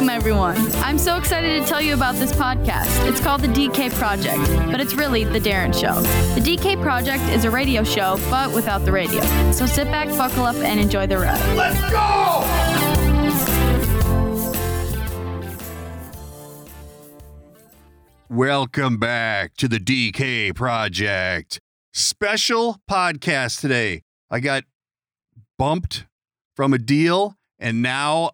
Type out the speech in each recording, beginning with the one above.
Welcome, everyone. I'm so excited to tell you about this podcast. It's called The DK Project, but it's really The Darren Show. The DK Project is a radio show, but without the radio. So sit back, buckle up, and enjoy the ride. Let's go! Welcome back to the DK Project. Special podcast today. I got bumped from a deal, and now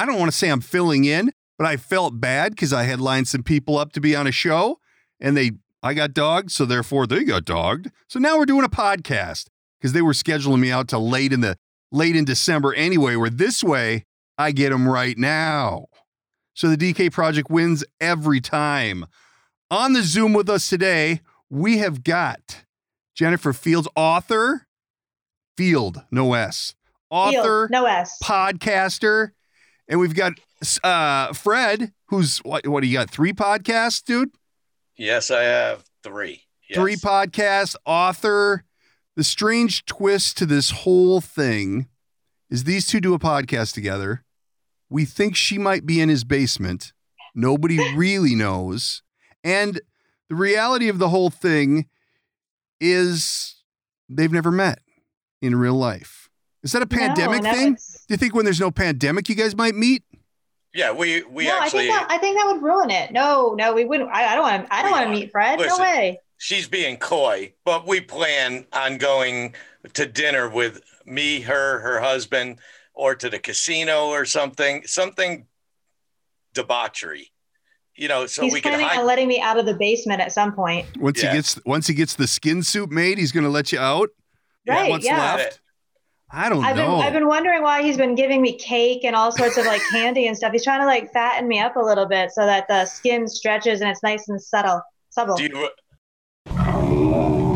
I don't want to say I'm filling in, but I felt bad because I had lined some people up to be on a show, and they I got dogged, so therefore they got dogged. So now we're doing a podcast because they were scheduling me out to late in the late in December anyway. Where this way I get them right now. So the DK Project wins every time. On the Zoom with us today, we have got Jennifer Fields, author, Field, no S, author, Field, no S, podcaster, and we've got uh, Fredd, who's what? What do you got? Three podcasts, dude. Yes, I have three. Yes. Three podcasts, author. The strange twist to this whole thing is these two do a podcast together. We think she might be in his basement. Nobody really knows. And the reality of the whole thing is they've never met in real life. Is that a pandemic no, thing? Do you think when there's no pandemic, you guys might meet? Yeah, we we no, actually. I think, that, I think that would ruin it. No, no, we wouldn't. I, I don't want. I don't want to meet Fredd. Listen, no way. She's being coy, but we plan on going to dinner with me, her, her husband, or to the casino or something, something debauchery. You know, so he's we can planning hide. on letting me out of the basement at some point. Once Yeah. he gets once he gets the skin suit made, he's going to let you out. Right, What's yeah. left? I don't I've been know. I've been wondering why he's been giving me cake and all sorts of like candy and stuff. He's trying to like fatten me up a little bit so that the skin stretches and it's nice and subtle. Subtle. Do you, uh,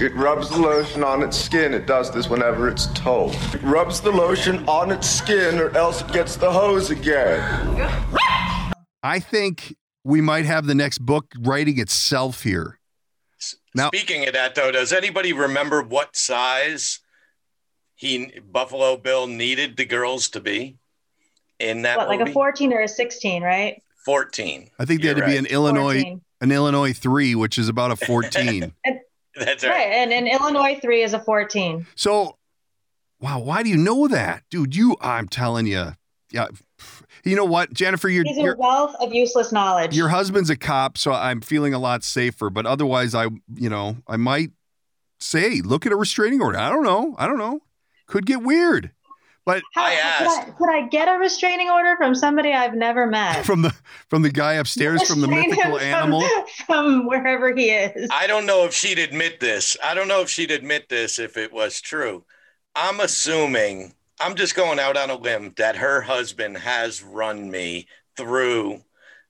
It rubs the lotion on its skin. It does this whenever it's told. It rubs the lotion on its skin or else it gets the hose again. I think we might have the next book writing itself here. Now- speaking of that, though, does anybody remember what size he Buffalo Bill needed the girls to be in that what, like a 14 or a 16, right? Fourteen. I think they had to You're be an Illinois 14. an Illinois three, which is about a fourteen. That's Right. right. And, and Illinois 3 is a 14. so, wow, why do you know that, dude? You, I'm telling you, yeah. You know what, Jennifer, your He's a your wealth of useless knowledge. your husband's a cop, so I'm feeling a lot safer. But otherwise, I, you know, I might say, look at a restraining order. I don't know. I don't know. Could get weird. But How, I could. I, could I get a restraining order from somebody I've never met? from the from the guy upstairs from the mythical from- animal. From wherever he is. I don't know if she'd admit this. I don't know if she'd admit this if it was true. I'm assuming, I'm just going out on a limb that her husband has run me through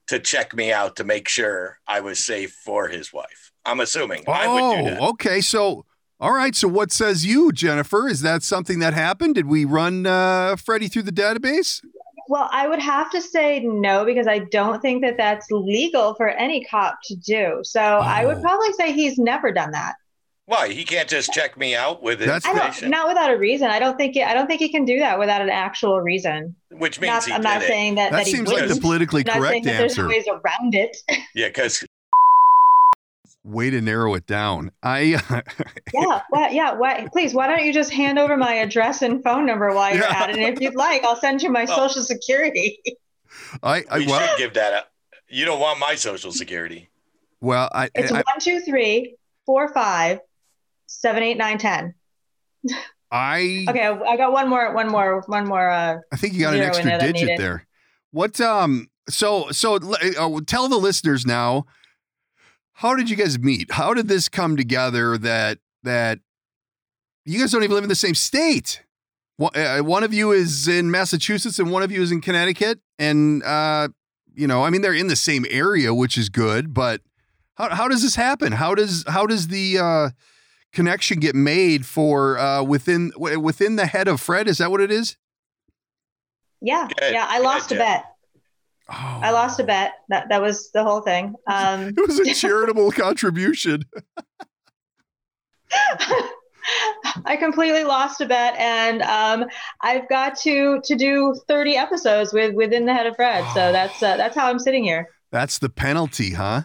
to check me out to make sure I was safe for his wife. I'm assuming. I would do oh, that. Oh, okay. So, all right. So, what says you, Jennifer? Is that something that happened? Did we run uh, Freddie through the database? Well, I would have to say no because I don't think that that's legal for any cop to do. So I would Oh. probably say he's never done that. Why? He can't just check me out with That's- I don't, without a reason. I don't think I don't think he can do that without an actual reason. which means Not, he I'm did not it. saying that, That that he seems like the politically I'm not saying correct that there's ways around it. Yeah, because Way to narrow it down. I yeah, well, yeah. Why, please, why don't you just hand over my address and phone number while you're Yeah. at it? And if you'd like, I'll send you my Well- social security. I, I we well, should give that up. You don't want my social security. well, I, It's I, one two three four five seven eight nine ten. I, Okay, I got one more, one more, one more. Uh, I think you got an extra digit there. What? Um. So, so uh, tell the listeners now. How did you guys meet? How did this come together? That that you guys don't even live in the same state. One, uh, of you is in Massachusetts and one of you is in Connecticut, and uh, you know, I mean, they're in the same area, which is good. But how how does this happen? How does how does the uh, connection get made for uh, within within the head of Fredd? Is that what it is? yeah, yeah. I good, lost a Jeff. Bet. I lost a bet. That that was the whole thing. Um, It was a charitable contribution. I completely lost a bet, and um, I've got to to do 30 episodes with within the head of Fredd. So that's uh, that's how I'm sitting here. That's the penalty, huh?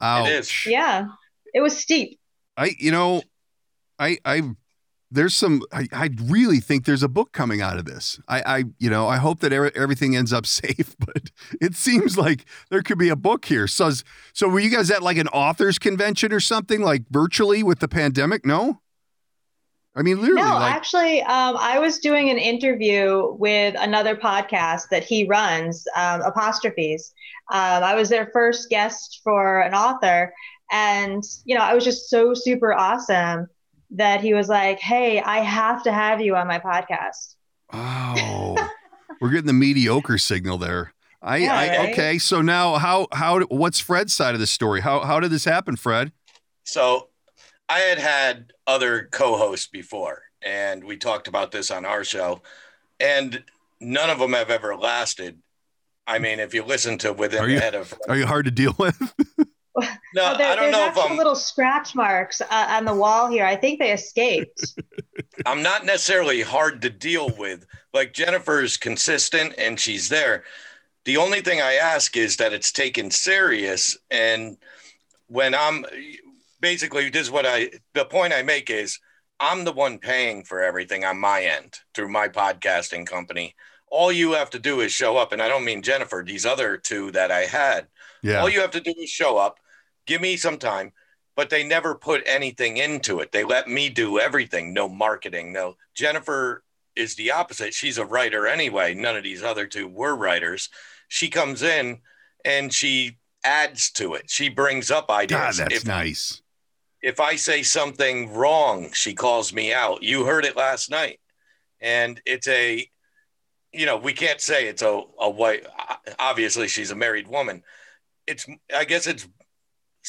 Ouch. It is. Yeah, it was steep. I, you know, I, I, there's some. I, I really think there's a book coming out of this. I, I, you know, I hope that er- everything ends up safe, but it seems like there could be a book here. So, so were you guys at like an authors convention or something, like virtually with the pandemic? No. I mean, literally. No, like, actually, um, I was doing an interview with another podcast that he runs, um, Apostrophes. Um, I was their first guest for an author, and you know, I was just so super awesome that he was like, "Hey, I have to have you on my podcast." Oh, we're getting the mediocre signal there. I, Yeah, I right? okay. So now, how how what's Fredd's side of the story? How how did this happen, Fredd? So I had had other co-hosts before, and we talked about this on our show, and none of them have ever lasted. I mean, if you listen to within Are the you- head of Are you hard to deal with? no, Oh, there- I don't there's know if I'm little scratch marks uh, on the wall here. I think they escaped. I'm not necessarily hard to deal with. Like Jennifer's consistent and she's there. The only thing I ask is that it's taken serious. And when I'm basically, this is what I, the point I make is I'm the one paying for everything on my end through my podcasting company. All you have to do is show up. And I don't mean Jennifer, these other two that I had. Yeah. All you have to do is show up, give me some time, but they never put anything into it. They let me do everything, no marketing, no. Jennifer is the opposite. She's a writer anyway. None of these other two were writers. She comes in and she adds to it. She brings up God, ideas. that's if, nice. if I say something wrong, she calls me out. You heard it last night. And it's a, you know, we can't say it's a, a white, obviously she's a married woman. It's, I guess it's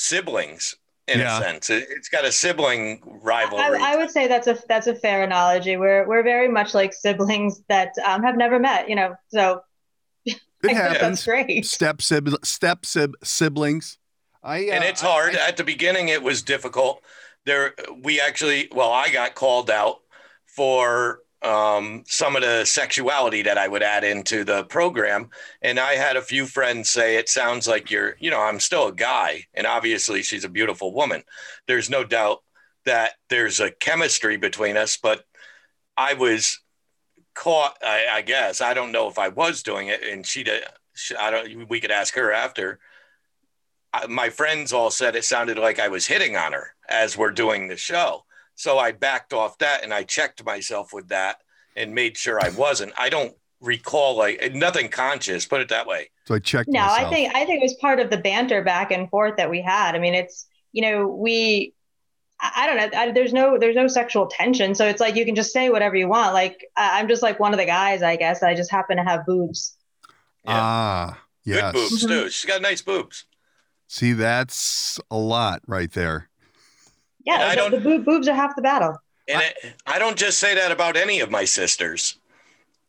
siblings in Yeah. a sense. It, it's got a sibling rivalry. I, I would say that's a that's a fair analogy. We're we're very much like siblings that um, have never met. You know, so It happens. that's great. Step sib- step sib- siblings. I uh, and it's I- hard. I- At the beginning, it was difficult. There, we actually, well, I got called out for um, some of the sexuality that I would add into the program, and I had a few friends say it sounds like you're, you know, I'm still a guy, and obviously she's a beautiful woman. There's no doubt that there's a chemistry between us, but I was caught. I, I guess I don't know if I was doing it, and she did. she- I don't. We could ask her after. I, my friends all said it sounded like I was hitting on her as we're doing the show. So I backed off that and I checked myself with that and made sure I wasn't. I don't recall like nothing conscious, put it that way. so I checked. No, myself. I think I think it was part of the banter back and forth that we had. I mean, it's you know we. I I don't know. I, there's no there's no sexual tension, so it's like you can just say whatever you want. Like I- I'm just like one of the guys, I guess. I just happen to have boobs. Yeah. Ah, yes. Good boobs Mhm. too. She's got nice boobs. See, that's a lot right there. Yeah, I the, don't- the boob, boobs are half the battle. And it, I don't just say that about any of my sisters.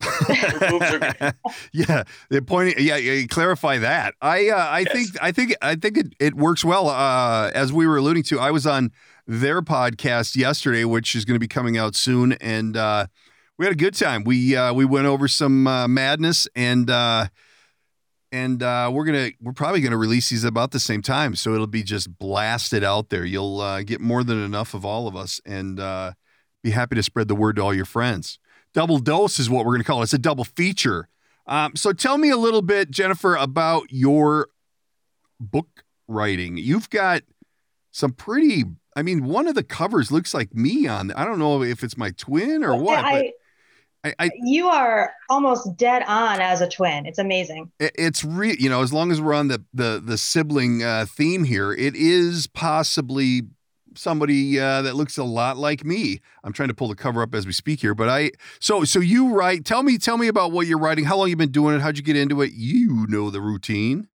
Her boobs are yeah, the point. Yeah, yeah, clarify that. I, uh, I Yes. think, I think, I think it, it works well. Uh, as we were alluding to, I was on their podcast yesterday, which is going to be coming out soon, and uh, we had a good time. We uh, we went over some uh, madness, and uh, and uh, we're gonna we're probably gonna release these about the same time, so it'll be just blasted out there. You'll uh, get more than enough of all of us, and uh, be happy to spread the word to all your friends. Double dose is what we're going to call it. It's a double feature. Um, so tell me a little bit, Jennifer, about your book writing. You've got some pretty. I mean, one of the covers looks like me on. I don't know if it's my twin or what, I, but I, I you are almost dead on as a twin. It's amazing. it- it's re you know as long as we're on the the the sibling uh, theme here it is possibly somebody uh, that looks a lot like me i'm trying to pull the cover up as we speak here but i so so you write tell me tell me about what you're writing how long you've been doing it how'd you get into it you know the routine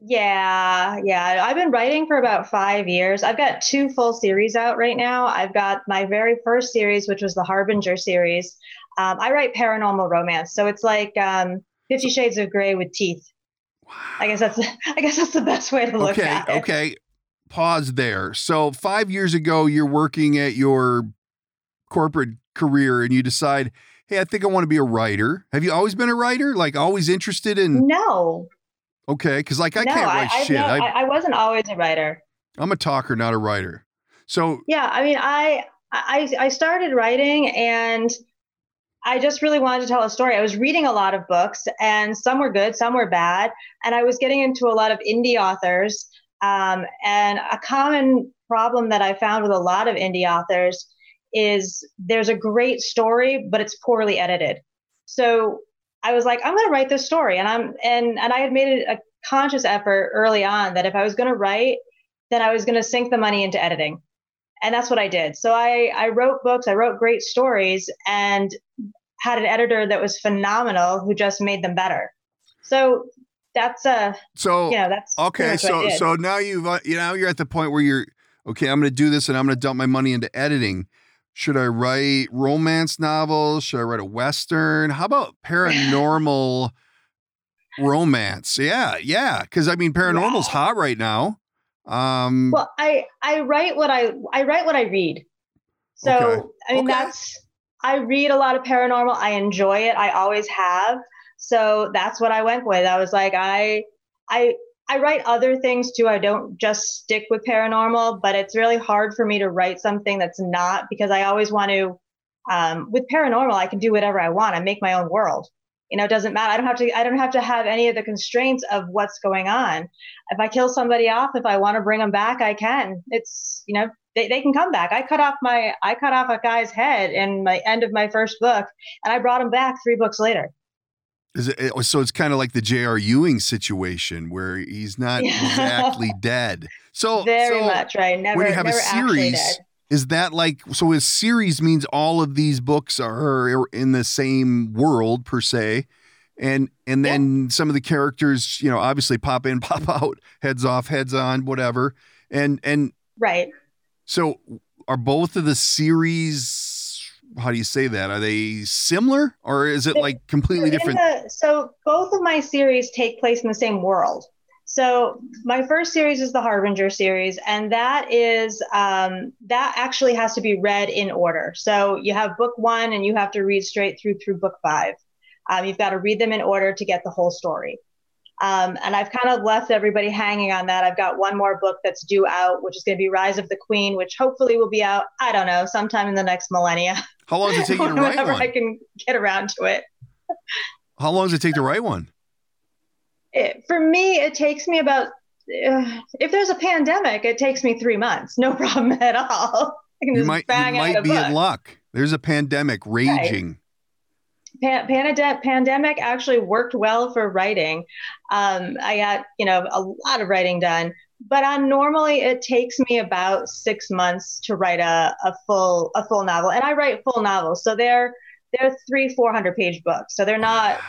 Yeah, yeah. I've been writing for about five years. I've got two full series out right now. I've got my very first series, which was the Harbinger series. Um, I write paranormal romance, so it's like um, Fifty Shades of Grey with teeth. I guess that's I guess that's the best way to look okay at it. okay pause there so five years ago you're working at your corporate career and you decide, hey, I think I want to be a writer. Have you always been a writer? Like always interested in? No. Okay, because like I no, can't write I, shit. No, I, I, I wasn't always a writer. I'm a talker, not a writer. So yeah, I mean, I I I started writing and I just really wanted to tell a story. I was reading a lot of books, and some were good, some were bad, and I was getting into a lot of indie authors. Um, and a common problem that I found with a lot of indie authors is there's a great story, but it's poorly edited. So I was like, I'm going to write this story, and I'm and and I had made a conscious effort early on that if I was going to write, then I was going to sink the money into editing and that's what I did. So I I wrote books, I wrote great stories, and had an editor that was phenomenal who just made them better. So that's a uh, so yeah that's okay. So so now you've uh, you know you're at the point where you're okay. I'm going to do this, and I'm going to dump my money into editing. Should I write romance novels? Should I write a western? How about paranormal romance? Yeah, yeah. Because I mean, paranormal's hot right now. Um, well, I I write what I I write what I read. So okay. I mean okay. that's I read a lot of paranormal. I enjoy it. I always have. So that's what I went with. I was like I I I write other things too. I don't just stick with paranormal, but it's really hard for me to write something that's not because I always want to. Um, with paranormal, I can do whatever I want. I make my own world you know it doesn't matter i don't have to i don't have to have any of the constraints of what's going on if i kill somebody off if i want to bring them back i can it's you know they, they can come back i cut off my i cut off a guy's head in my end of my first book and i brought him back three books later is it so it's kind of like the J.R. Ewing situation where he's not exactly dead. So very so much right. Never, when you have a series, is that like so? A series means all of these books are er, in the same world per se, and and then yeah. some of the characters, you know, obviously pop in, pop out, heads off, heads on, whatever, and and right. So, are both of the series? How do you say that? Are they similar, or is it like completely different? The, so both of my series take place in the same world. So my first series is the Harbinger series, and that is um, that actually has to be read in order. So you have book one, and you have to read straight through through book five. Um, you've got to read them in order to get the whole story. Um, and I've kind of left everybody hanging on that. I've got one more book that's due out, which is going to be Rise of the Queen, which hopefully will be out. I don't know, sometime in the next millennia. How long does it take you to write one? Whenever I can get around to it. How long does it take to write one? It, for me, it takes me about, uh, if there's a pandemic, it takes me three months. No problem at all. you might, you might be in luck. There's a pandemic raging. Right. Pan- pandemic actually worked well for writing. Um, I got, you know, a lot of writing done, but on normally it takes me about six months to write a, a full a full novel, and I write full novels, so they're they're three four hundred page books, so they're not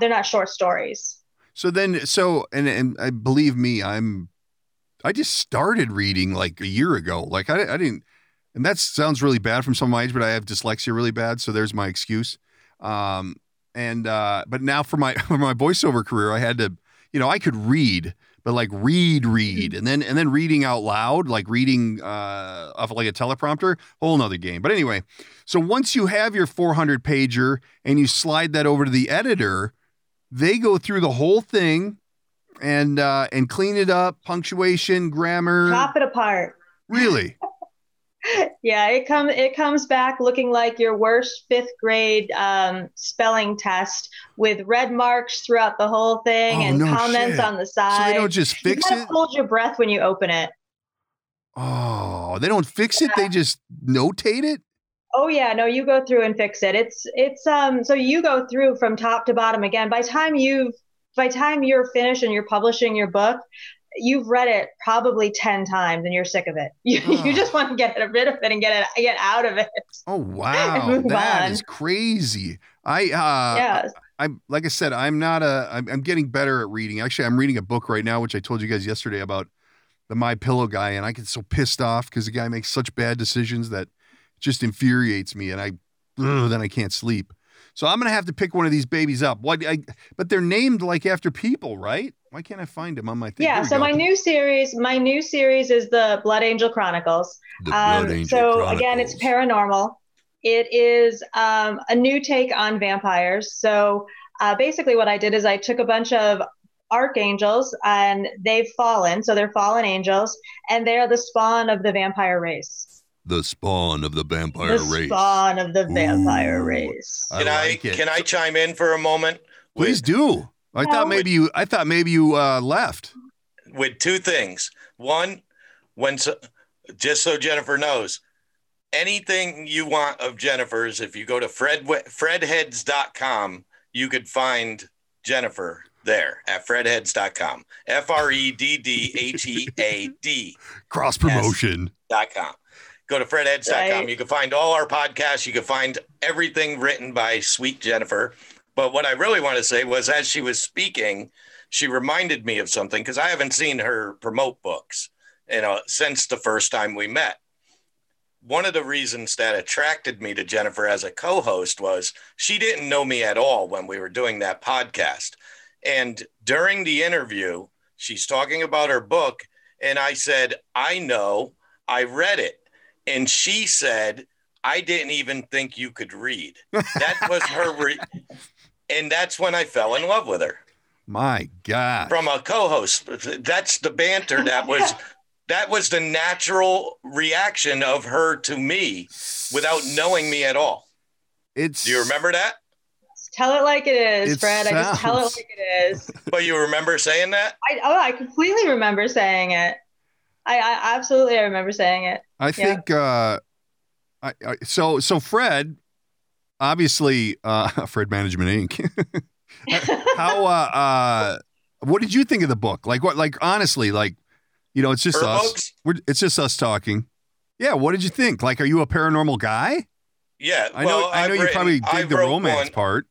they're not short stories. So then, so and and I believe me, I'm. I just started reading like a year ago. Like I, I didn't, and that sounds really bad from some of my age, but I have dyslexia really bad, so there's my excuse. Um, and uh, but now for my for my voiceover career, I had to, you know, I could read, but like read, read, and then and then reading out loud, like reading uh, off like a teleprompter, whole nother game. But anyway, so once you have your 400 pager and you slide that over to the editor they go through the whole thing and uh, and clean it up, punctuation, grammar, chop it apart. Really? yeah, it comes it comes back looking like your worst fifth grade um, spelling test with red marks throughout the whole thing oh, and no comments shit. on the side. So they don't just fix you it. Hold your breath when you open it. Oh, they don't fix it. They just notate it. Oh yeah, no, you go through and fix it. It's it's um so you go through from top to bottom again. By time you've by time you're finished and you're publishing your book, you've read it probably 10 times and you're sick of it. You, oh. you just want to get rid of it and get it get out of it. Oh wow. that on. is crazy. I uh yeah. I'm like I said, I'm not a I'm, I'm getting better at reading. Actually, I'm reading a book right now, which I told you guys yesterday about the My Pillow guy, and I get so pissed off because the guy makes such bad decisions that just infuriates me, and I ugh, then I can't sleep. So I'm gonna have to pick one of these babies up. What? I, but they're named like after people, right? Why can't I find them on my thing? Yeah. So go. my new series, my new series is the Blood Angel Chronicles. The um, Blood Angel so Chronicles. again, it's paranormal. It is um, a new take on vampires. So uh, basically, what I did is I took a bunch of archangels and they've fallen. So they're fallen angels, and they are the spawn of the vampire race. The spawn of the vampire the race. spawn of the vampire Ooh. race. I Can I, like it. can I chime in for a moment? Please do. I No. thought maybe you. I thought maybe you uh, left. with two things. One, when so, just so Jennifer knows, anything you want of Jennifer's, if you go to Fredd freddheads.com, you could find Jennifer there at freddheads.com. F R E D D H E A D Cross promotion. Go to freddheads.com. Right. You can find all our podcasts. You can find everything written by sweet Jennifer. But what I really want to say was as she was speaking, she reminded me of something because I haven't seen her promote books, you know, since the first time we met. One of the reasons that attracted me to Jennifer as a co-host was she didn't know me at all when we were doing that podcast. And during the interview, she's talking about her book and I said, "I know. I read it." And she said, "I didn't even think you could read." That was her re- and that's when I fell in love with her My God. from a co-host. That's the banter that was that was the natural reaction of her to me without knowing me at all. It's. Do you remember that? Tell it like it is, It Fredd. I just tell it like it is. But you remember saying that? I, oh, I completely remember saying it. I, I absolutely remember saying it. I think. Uh, I, I, so so Fredd, obviously, uh, Fredd Management Inc. How? Uh, uh, what did you think of the book? Like what? Like honestly, like you know, it's just Her us. We're, it's just us talking. Yeah. What did you think? Like, are you a paranormal guy? Yeah. I know. well, I know I've you written- probably I dig the romance one- part.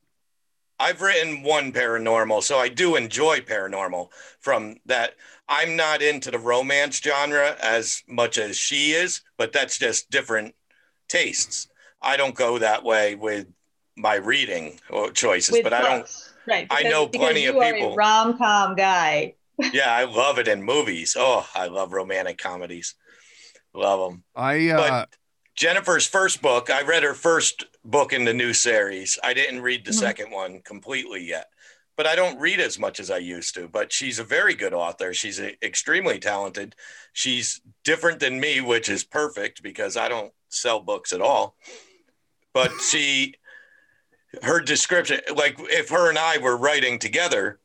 I've written one paranormal, so I do enjoy paranormal from that. I'm not into the romance genre as much as she is, but that's just different tastes. I don't go that way with my reading or choices, With but I don't. books. Right. I because- know because plenty you of are people- A rom com guy. Yeah, I love it in movies. Oh, I love romantic comedies. Love them. I uh, But Jennifer's first book, I read her first book in the new series. I didn't read the Mhm. second one completely yet, but I don't read as much as I used to. But she's a very good author. She's a, extremely talented. She's different than me, which is perfect because I don't sell books at all. But she, her description, like if her and I were writing together,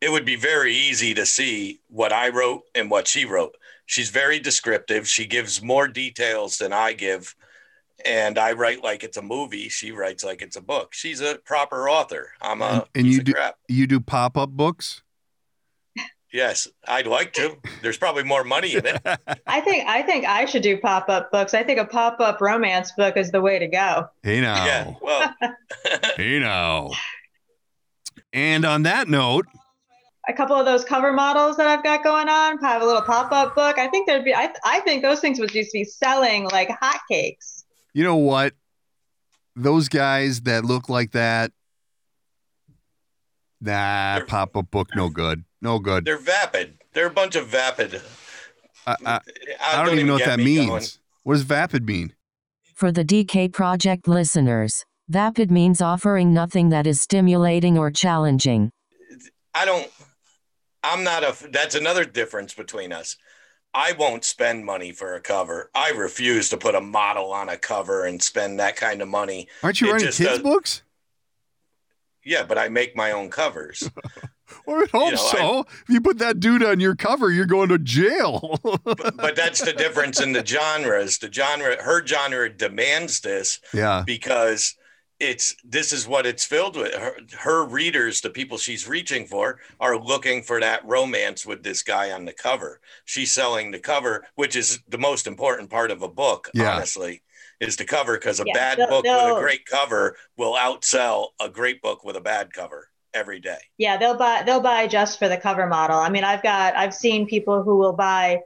it would be very easy to see what I wrote and what she wrote. She's very descriptive. She gives more details than I give. And I write like it's a movie. She writes like it's a book. She's a proper author. I'm a And- and piece you of do- crap. you do pop up books. Yes, I'd like to. There's probably more money in it. I think I think I should do pop up books. I think a pop up romance book is the way to go. Hey now. Yeah. Well, Hey now. And on that note, A couple of those cover models that I've got going on I have a little pop up book. I think there'd be. I, I think those things would just be selling like hotcakes. You know what? Those guys that look like that, nah, They're- pop up book, no good. No good. they're vapid. They're a bunch of vapid. I, I, I don't even know what that me means. going. What does vapid mean? For the DK Project listeners, vapid means offering nothing that is stimulating or challenging. I don't. I'm not a. That's another difference between us. I won't spend money for a cover. I refuse to put a model on a cover and spend that kind of money. Aren't you It writing kids' does- books? Yeah, but I make my own covers. Well, I hope know, so. if you put that dude on your cover, you're going to jail. but, but that's the difference in the genres. The genre, her genre demands this yeah. because it's this is what it's filled with. Her, her readers, the people she's reaching for, are looking for that romance with this guy on the cover. She's selling the cover, which is the most important part of a book, Yeah. honestly, is the cover because a Yeah, bad they'll- book with a great cover will outsell a great book with a bad cover every day. Yeah, they'll buy they'll buy just for the cover model. I mean, I've got I've seen people who will buy,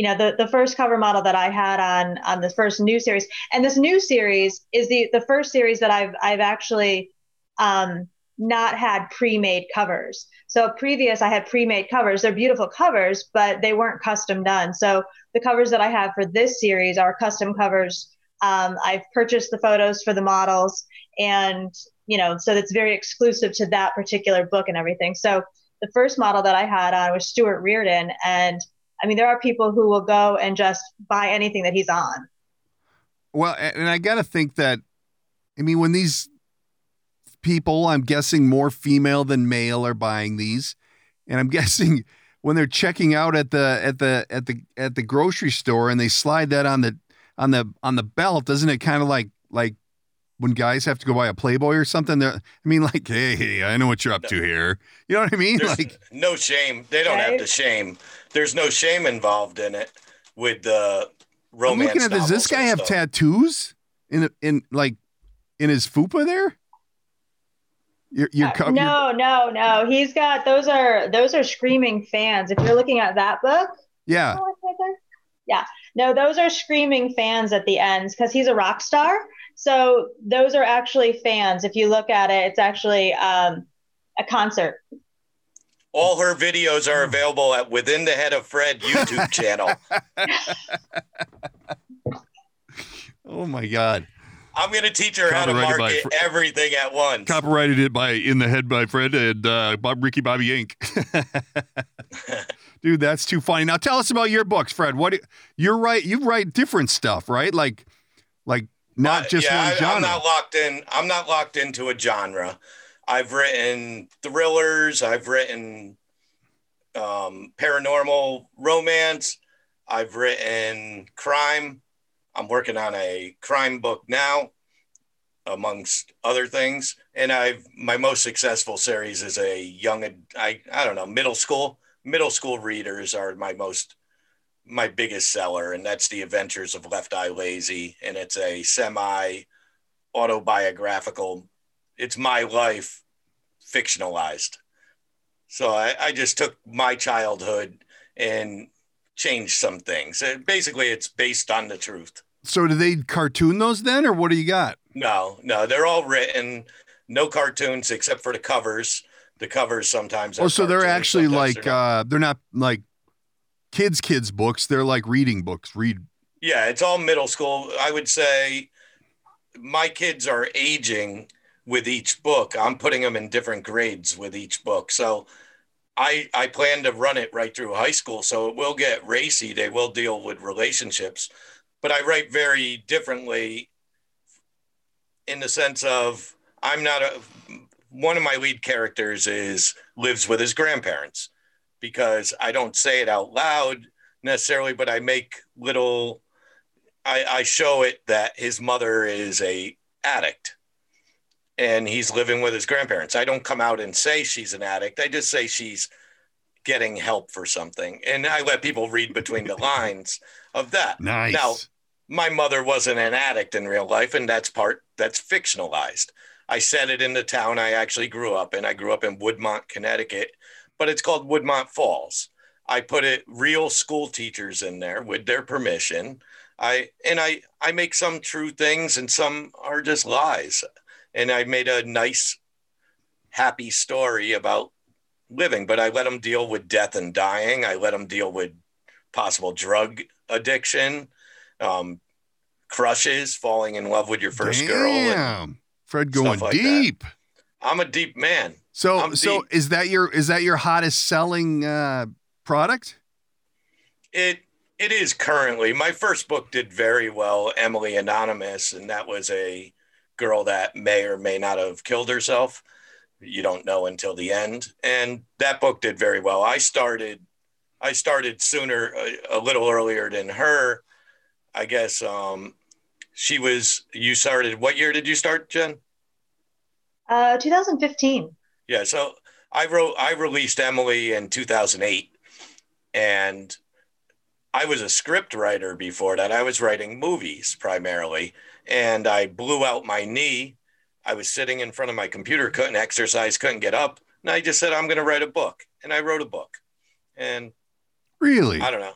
you know, the the first cover model that I had on on the first new series, and this new series is the the first series that I've I've actually um, not had pre-made covers. So previous I had pre-made covers. They're beautiful covers, but they weren't custom done. So the covers that I have for this series are custom covers Um, I've purchased the photos for the models, and you know, so it's very exclusive to that particular book and everything. So the first model that I had on was Stuart Reardon, and I mean, there are people who will go and just buy anything that he's on. Well, and I got to think that, I mean, when these people, I'm guessing more female than male, are buying these, and I'm guessing when they're checking out at the at the at the at the grocery store and they slide that on the on the on the belt, doesn't it kind of like like when guys have to go buy a Playboy or something? They're, I mean, like, hey, I know what you're up to here. You know what I mean? There's like, no shame. They don't have Right. the shame. There's no shame involved in it with the romance. I'm romance. looking at. Does this guy have tattoos in in like in his fupa there? You're, you're Uh, co- you're- no, no, no. He's got those are those are screaming fans. If you're looking at that book, yeah. It's right there. Yeah. No, those are screaming fans at the ends because he's a rock star. So those are actually fans. If you look at it, it's actually um, a concert. All her videos are available at Within the Head of Fredd YouTube channel. Oh my God. I'm going to teach her how to market Fr- everything at once. Copyrighted it by In the Head by Fredd and uh, Bob Ricky Bobby Inc. Dude, that's too funny. Now tell us about your books, Fred. What you're right? You write different stuff, right? Like, like not Uh, just yeah, one I, genre. I'm not locked in. I'm not locked into a genre. I've written thrillers. I've written um, paranormal romance. I've written crime. I'm working on a crime book now, amongst other things. And I've my most successful series is a young. I I don't know middle school. Middle school readers are my most my biggest seller, and that's The Adventures of Left Eye Lazy. And it's a semi autobiographical, it's my life fictionalized. So I, I just took my childhood and changed some things. Uh, Basically, it's based on the truth. so do they cartoon those then, or what do you got? No, no, they're all written, no cartoons except for the covers. The covers sometimes. Oh, are so they're actually like they're not. uh they're not like kids kids books. They're like reading books. Read. Yeah, it's all middle school. I would say my kids are aging with each book. I'm putting them in different grades with each book. So I I plan to run it right through high school. So it will get racy. They will deal with relationships. But I write very differently in the sense of I'm not a one of my lead characters is lives with his grandparents because I don't say it out loud necessarily, but I make little I, I show it that his mother is a addict and he's living with his grandparents. I don't come out and say she's an addict. I just say she's getting help for something. And I let people read between the lines of that. Nice. Now, my mother wasn't an addict in real life, and that's part that's fictionalized. I said it in the town I actually grew up in. I grew up in Woodmont, Connecticut, but it's called Woodmont Falls. I put it real school teachers in there with their permission. I and I I make some true things and some are just lies. And I made a nice happy story about living, but I let them deal with death and dying. I let them deal with possible drug addiction, um, crushes, falling in love with your first girl. and Damn. Fredd going like that. deep. I'm a deep man. So I'm so deep. is that your is that your hottest selling uh product? It it is currently. My first book did very well, Emily Anonymous, and that was a girl that may or may not have killed herself. You don't know until the end. And that book did very well. I started I started sooner a, a little earlier than her. I guess um she was you started what year did you start, Jen? Uh, 2015. Yeah, so I wrote I released Emily in 2008 and I was a script writer before that. I was writing movies primarily and I blew out my knee. I was sitting in front of my computer, couldn't exercise, couldn't get up, and I just said I'm going to write a book. And I wrote a book. And Really? I don't know.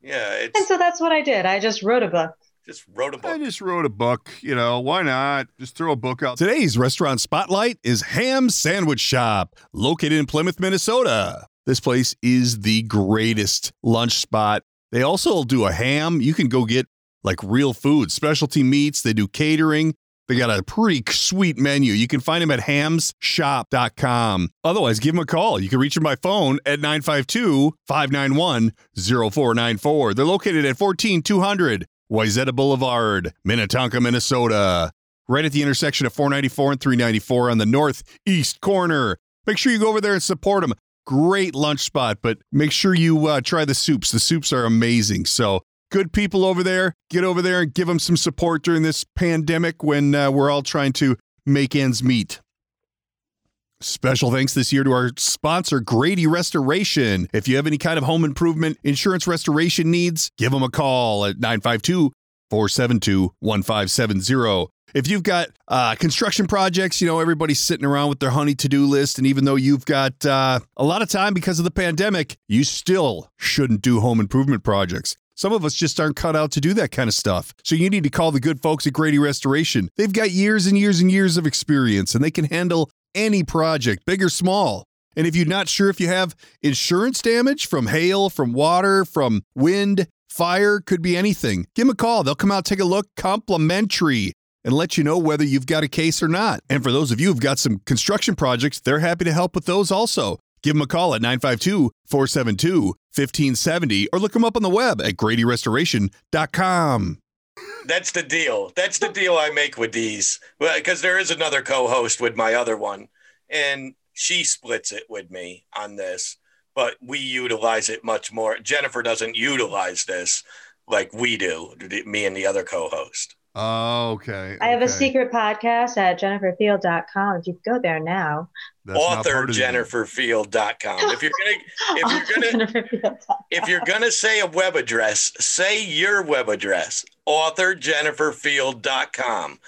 Yeah, And so that's what I did. I just wrote a book. just wrote a book. I just wrote a book, you know, why not? Just throw a book out. Today's restaurant spotlight is Ham Sandwich Shop, located in Plymouth, Minnesota. This place is the greatest lunch spot. They also do a ham. You can go get like real food, specialty meats. They do catering. They got a pretty sweet menu. You can find them at hamsshop.com. Otherwise, give them a call. You can reach them by phone at 952 591 0494. They're located at 14200 Wayzata Boulevard, Minnetonka, Minnesota, right at the intersection of 494 and 394 on the northeast corner. Make sure you go over there and support them. Great lunch spot, but make sure you uh, try the soups. The soups are amazing. So, good people over there. Get over there and give them some support during this pandemic when uh, we're all trying to make ends meet. Special thanks this year to our sponsor, Grady Restoration. If you have any kind of home improvement insurance restoration needs, give them a call at 952 472 1570. If you've got uh, construction projects, you know, everybody's sitting around with their honey to do list. And even though you've got uh, a lot of time because of the pandemic, you still shouldn't do home improvement projects. Some of us just aren't cut out to do that kind of stuff. So you need to call the good folks at Grady Restoration. They've got years and years and years of experience and they can handle any project, big or small. And if you're not sure if you have insurance damage from hail, from water, from wind, fire, could be anything, give them a call. They'll come out, take a look, complimentary, and let you know whether you've got a case or not. And for those of you who've got some construction projects, they're happy to help with those also. Give them a call at 952 472 1570 or look them up on the web at gradyrestoration.com. That's the deal. That's the deal I make with these. Because there is another co-host with my other one, and she splits it with me on this. But we utilize it much more. Jennifer doesn't utilize this like we do. Me and the other co-host. Oh, okay. I have a secret podcast at jenniferfield.com. If you go there now, That's Author part of the jenniferfield.com. If you're gonna if you're gonna if you're gonna say a web address, say your web address, author authorjenniferfield.com.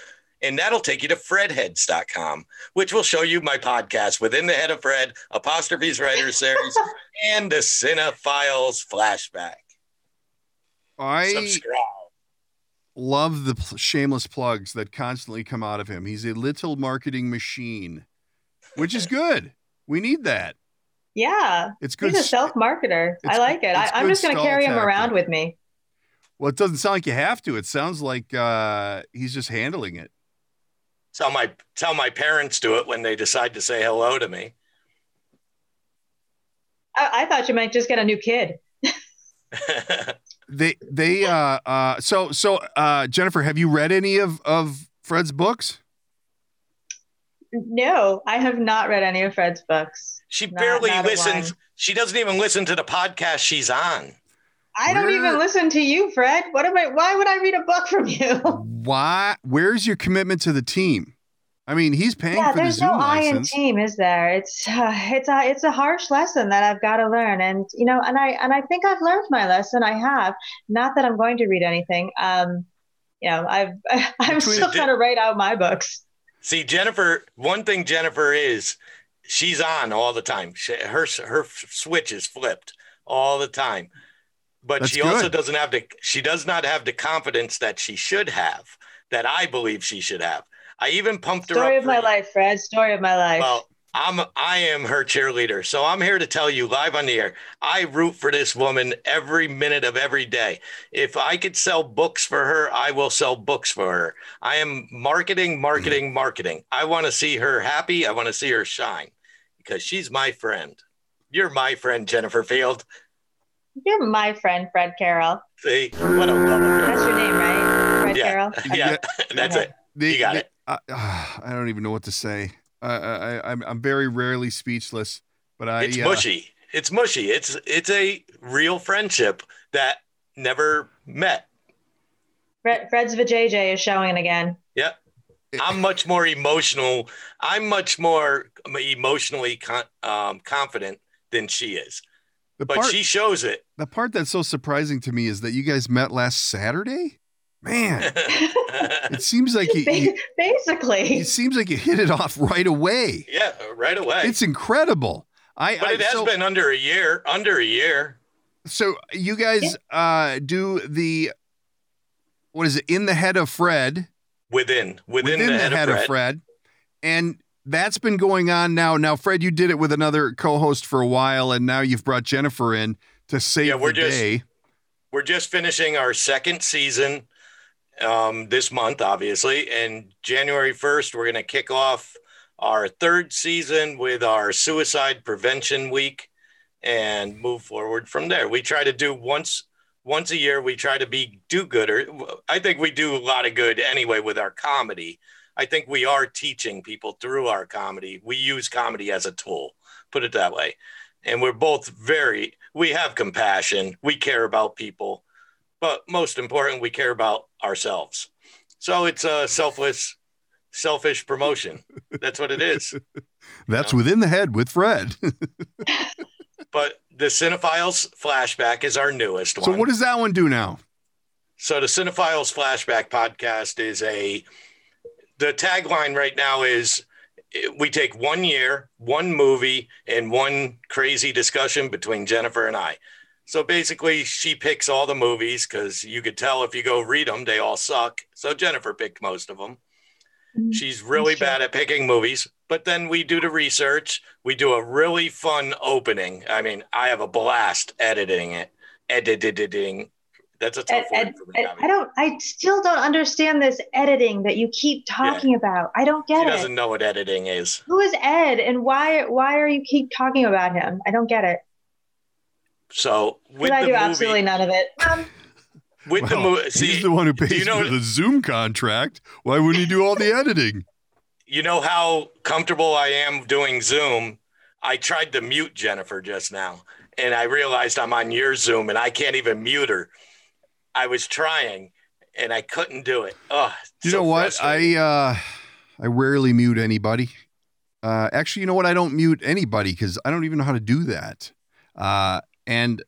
And that'll take you to freddheads.com, which will show you my podcast within the head of Fredd, Apostrophes Writer Series, and the Cinephiles flashback. I Subscribe. Love the pl- shameless plugs that constantly come out of him. He's a little marketing machine, which is good. We need that. Yeah, It's good. he's a self marketer. I like it. I, I'm just going to stall carry him tactic. around with me. Well, it doesn't sound like you have to. It sounds like uh, he's just handling it. Tell my tell my parents do it when they decide to say hello to me. I, I thought you might just get a new kid. They they uh uh so so uh Jennifer, have you read any of of Fredd's books? No, I have not read any of Fredd's books. she Not- barely not listens. She doesn't even listen to the podcast she's on. I don't Where- even listen to you, Fredd. What am I? Why would I read a book from you? Why? Where's your commitment to the team? I mean, he's paying yeah, for the there's Zoom no I in team, is there? It's uh, it's a it's a harsh lesson that I've got to learn, and you know, and I and I think I've learned my lesson. I have. Not that I'm going to read anything. Um, you know, I've I'm Between still the- trying to write out my books. See, Jennifer, one thing Jennifer is, she's on all the time. She, her her switch is flipped all the time. But That's she also doesn't have the she does not have the confidence that she should have, that I believe she should have. I even pumped her Story of my for- life, Fredd. Story of my life. Well, I'm I am her cheerleader. So I'm here to tell you live on the air. I root for this woman every minute of every day. If I could sell books for her, I will sell books for her. I am marketing, marketing, mm-hmm. marketing. I want to see her happy. I want to see her shine because she's my friend. You're my friend, Jennifer Field. You're my friend, Fredd Carroll. See, what a love That's your name, right? Fredd Yeah. Carroll. Yeah, that's it. They- You got they- it. I, I don't even know what to say. I, I, I'm, I'm very rarely speechless, but I. It's uh, mushy. It's mushy. It's it's a real friendship that never met. Fredd, Fredd's vajayjay is showing again. Yep. I'm much more emotional. I'm much more emotionally con- um, confident than she is, The but part, she shows it. the part that's so surprising to me is that you guys met last Saturday. Man, it seems like you, you, Basically. it seems like you hit it off right away. yeah, right away. It's incredible. I, but I it has so, been under a year. Under a year. so you guys uh do the what is it in the head of Fredd Within within, the, head, of Fredd. and that's been going on now. Now, Fred, you did it with another co-host for a while, and now you've brought Jennifer in to save Yeah, we're the just- day. We're just finishing our second season um, this month, obviously. And January 1st, we're going to kick off our third season with our Suicide Prevention Week and move forward from there. We try to do once once a year we try to be do gooder. I think we do a lot of good anyway with our comedy. I think we are teaching people through our comedy. We use comedy as a tool, put it that way. And we're both very we have compassion. We care about people. But most important, we care about ourselves. So it's a selfless selfish promotion. That's what it is. That's within the head with Fredd. but the Cinephiles flashback is our newest one. so what does that one do now? So the Cinephiles Flashback podcast is a the tagline right now is we take one year, one movie, and one crazy discussion between Jennifer and I. So basically, she picks all the movies because you could tell if you go read them, they all suck. So Jennifer picked most of them. Mm, She's really true. bad at picking movies, but then we do the research. We do a really fun opening. I mean, I have a blast editing it, editing. That's a tough Ed- word ed- for me. I don't. I still don't understand this editing that you keep talking about. I don't get it. She get doesn't know what editing is. Who is Ed, and why? Why are you keep talking about him? I don't get it. So with Because I do movie, absolutely none of it. Um, with the Well, movie, he's see, the one who pays you know- for the Zoom contract. Why wouldn't he do all the editing? you know how comfortable I am doing Zoom. I tried to mute Jennifer just now, and I realized I'm on your Zoom, and I can't even mute her. I was trying, and I couldn't do it. Oh, You know what? I uh I rarely mute anybody. Uh actually, you know what? I don't mute anybody cuz I don't even know how to do that. Uh and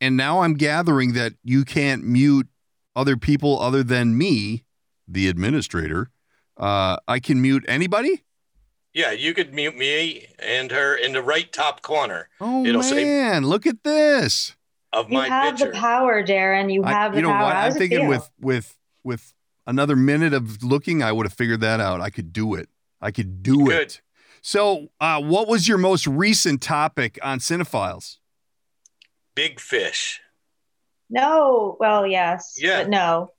and now I'm gathering that you can't mute other people other than me, the administrator. Uh I can mute anybody? yeah, you could mute me and her in the right top corner Oh It'll say- man, look at this. of you my have picture. the power, Darren. You I- have the you know power. what? I'm thinking feel? with with with another minute of looking, I would have figured that out. I could do it. I could do Good. it. So, uh, what was your most recent topic on Cinephiles? Big fish. No. Well, yes. Yeah. But no.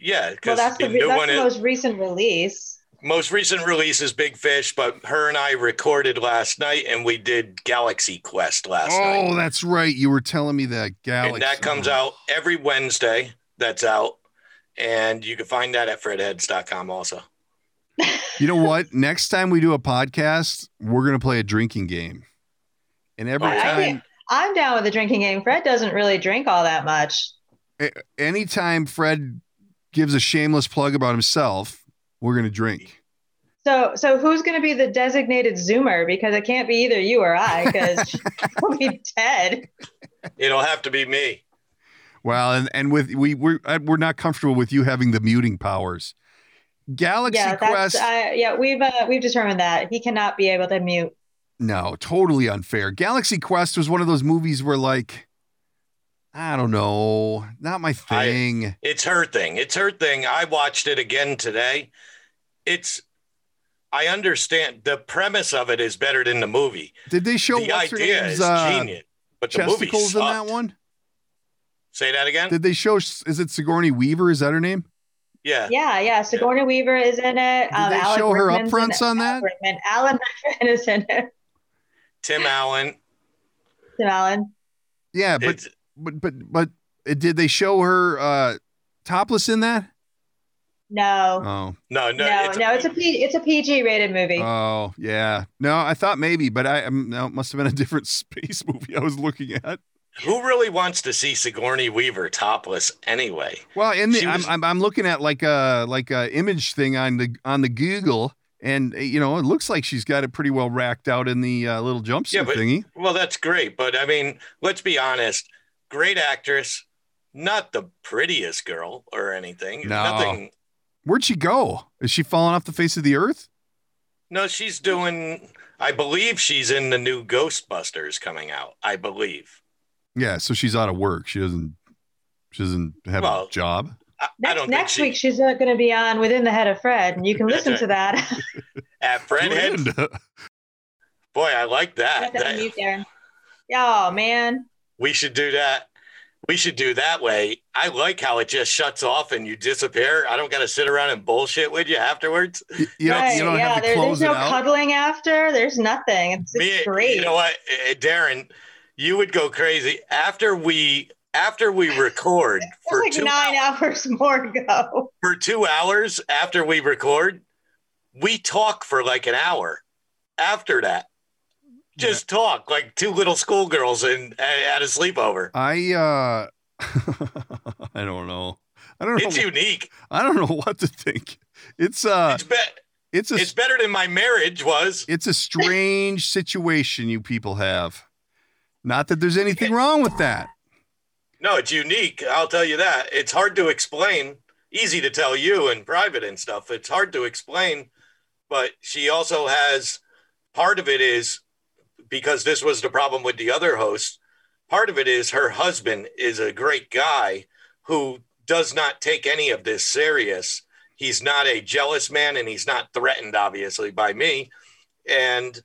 Yeah, Well, because that's the, the re- new that's one the is most recent release. most recent release is Big Fish, but her and I recorded last night, and we did Galaxy Quest last oh, night. Oh, that's right. You were telling me that Galaxy. and that comes oh. out every Wednesday. That's out. And you can find that at freddheads.com also. You know what? Next time we do a podcast, we're gonna play a drinking game. And every I- I time, think- I'm down with the drinking game. Fredd doesn't really drink all that much. anytime Fredd gives a shameless plug about himself, we're gonna drink. So, so who's going to be the designated Zoomer? Because it can't be either you or I. Because we'll be dead. It'll have to be me. Well, and and with we we're uh, we're not comfortable with you having the muting powers. Galaxy yeah, Quest, uh, yeah. We've uh, we've determined that he cannot be able to mute. No, totally unfair. Galaxy Quest was one of those movies where like, I don't know, not my I- thing. It's her thing. It's her thing. I watched it again today. It's, I understand the premise of it is better than the movie. Did they show the what's idea is uh, genius. But the movie chesticles in that one? Say that again? Did they show? Is it Sigourney Weaver? Is that her name? yeah. Yeah, yeah. Sigourney Weaver is in it. Um, they Alan show her Rickman's in upfronts it. on Alan that? Rickman. Alan Rickman is in it. Tim Allen. Tim Allen. Yeah, but It's, but but but uh, did they show her uh topless in that? No, Oh, no, no. no, no. It's a P, it's a PG rated movie. oh, yeah. No, I thought maybe, but I um, no, it must have been a different space movie I was looking at. Who really wants to see Sigourney Weaver topless anyway? Well, in the She I'm, I'm I'm looking at like a like a image thing on the on the Google, and uh, you know it looks like she's got it pretty well racked out in the uh, little jumpsuit Yeah, but- thingy. Well, that's great. But I mean, let's be honest. Great actress, not the prettiest girl or anything. No. Nothing. Where'd she go? Is she falling off the face of the earth? No, she's doing, I believe she's in the new Ghostbusters coming out. I believe. Yeah, so she's out of work. She doesn't she doesn't have Well, a job. I, I next don't next think week she's uh, going to be on within the head of Fredd, and you can That's listen to that. at Fredd Head. Boy, I like that. That's That- mute there. Oh man, we should do that. We should do that way. I like how it just shuts off and you disappear. I don't got to sit around and bullshit with you afterwards. You, you don't, you don't yeah, have to there- close there's no out. cuddling after. There's nothing. It's, Me, great. you know what, Eh, Darren, you would go crazy after we after we record for It's two nine hours more to go. for two hours after we record, we talk for like an hour. After that, just talk like two little schoolgirls and at a sleepover. I uh I don't know. I don't know. It's unique. I don't know what to think. It's uh It's be- it's a it's better than my marriage was. it's a strange situation you people have. Not that there's anything wrong with that. No, it's unique. I'll tell you that. It's hard to explain. Easy to tell you in private and stuff. It's hard to explain. But she also has part of it is because this was the problem with the other host. Part of it is her husband is a great guy who does not take any of this serious. He's not a jealous man and he's not threatened, obviously, by me. And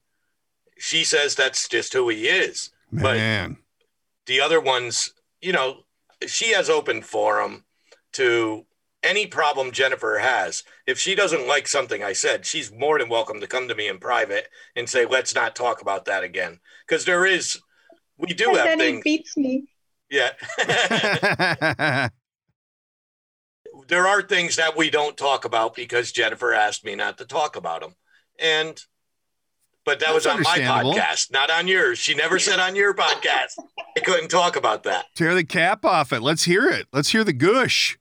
she says that's just who he is But- Man. the other ones, you know, she has open forum to any problem Jennifer has. If she doesn't like something I said, she's more than welcome to come to me in private and say, let's not talk about that again. Because there is, we do and have then things. he beats me. yeah. there are things that we don't talk about because Jennifer asked me not to talk about them. And, but that was on my podcast, not on yours. She never said on your podcast. I couldn't talk about that. Tear the cap off it. Let's hear it. Let's hear the gush.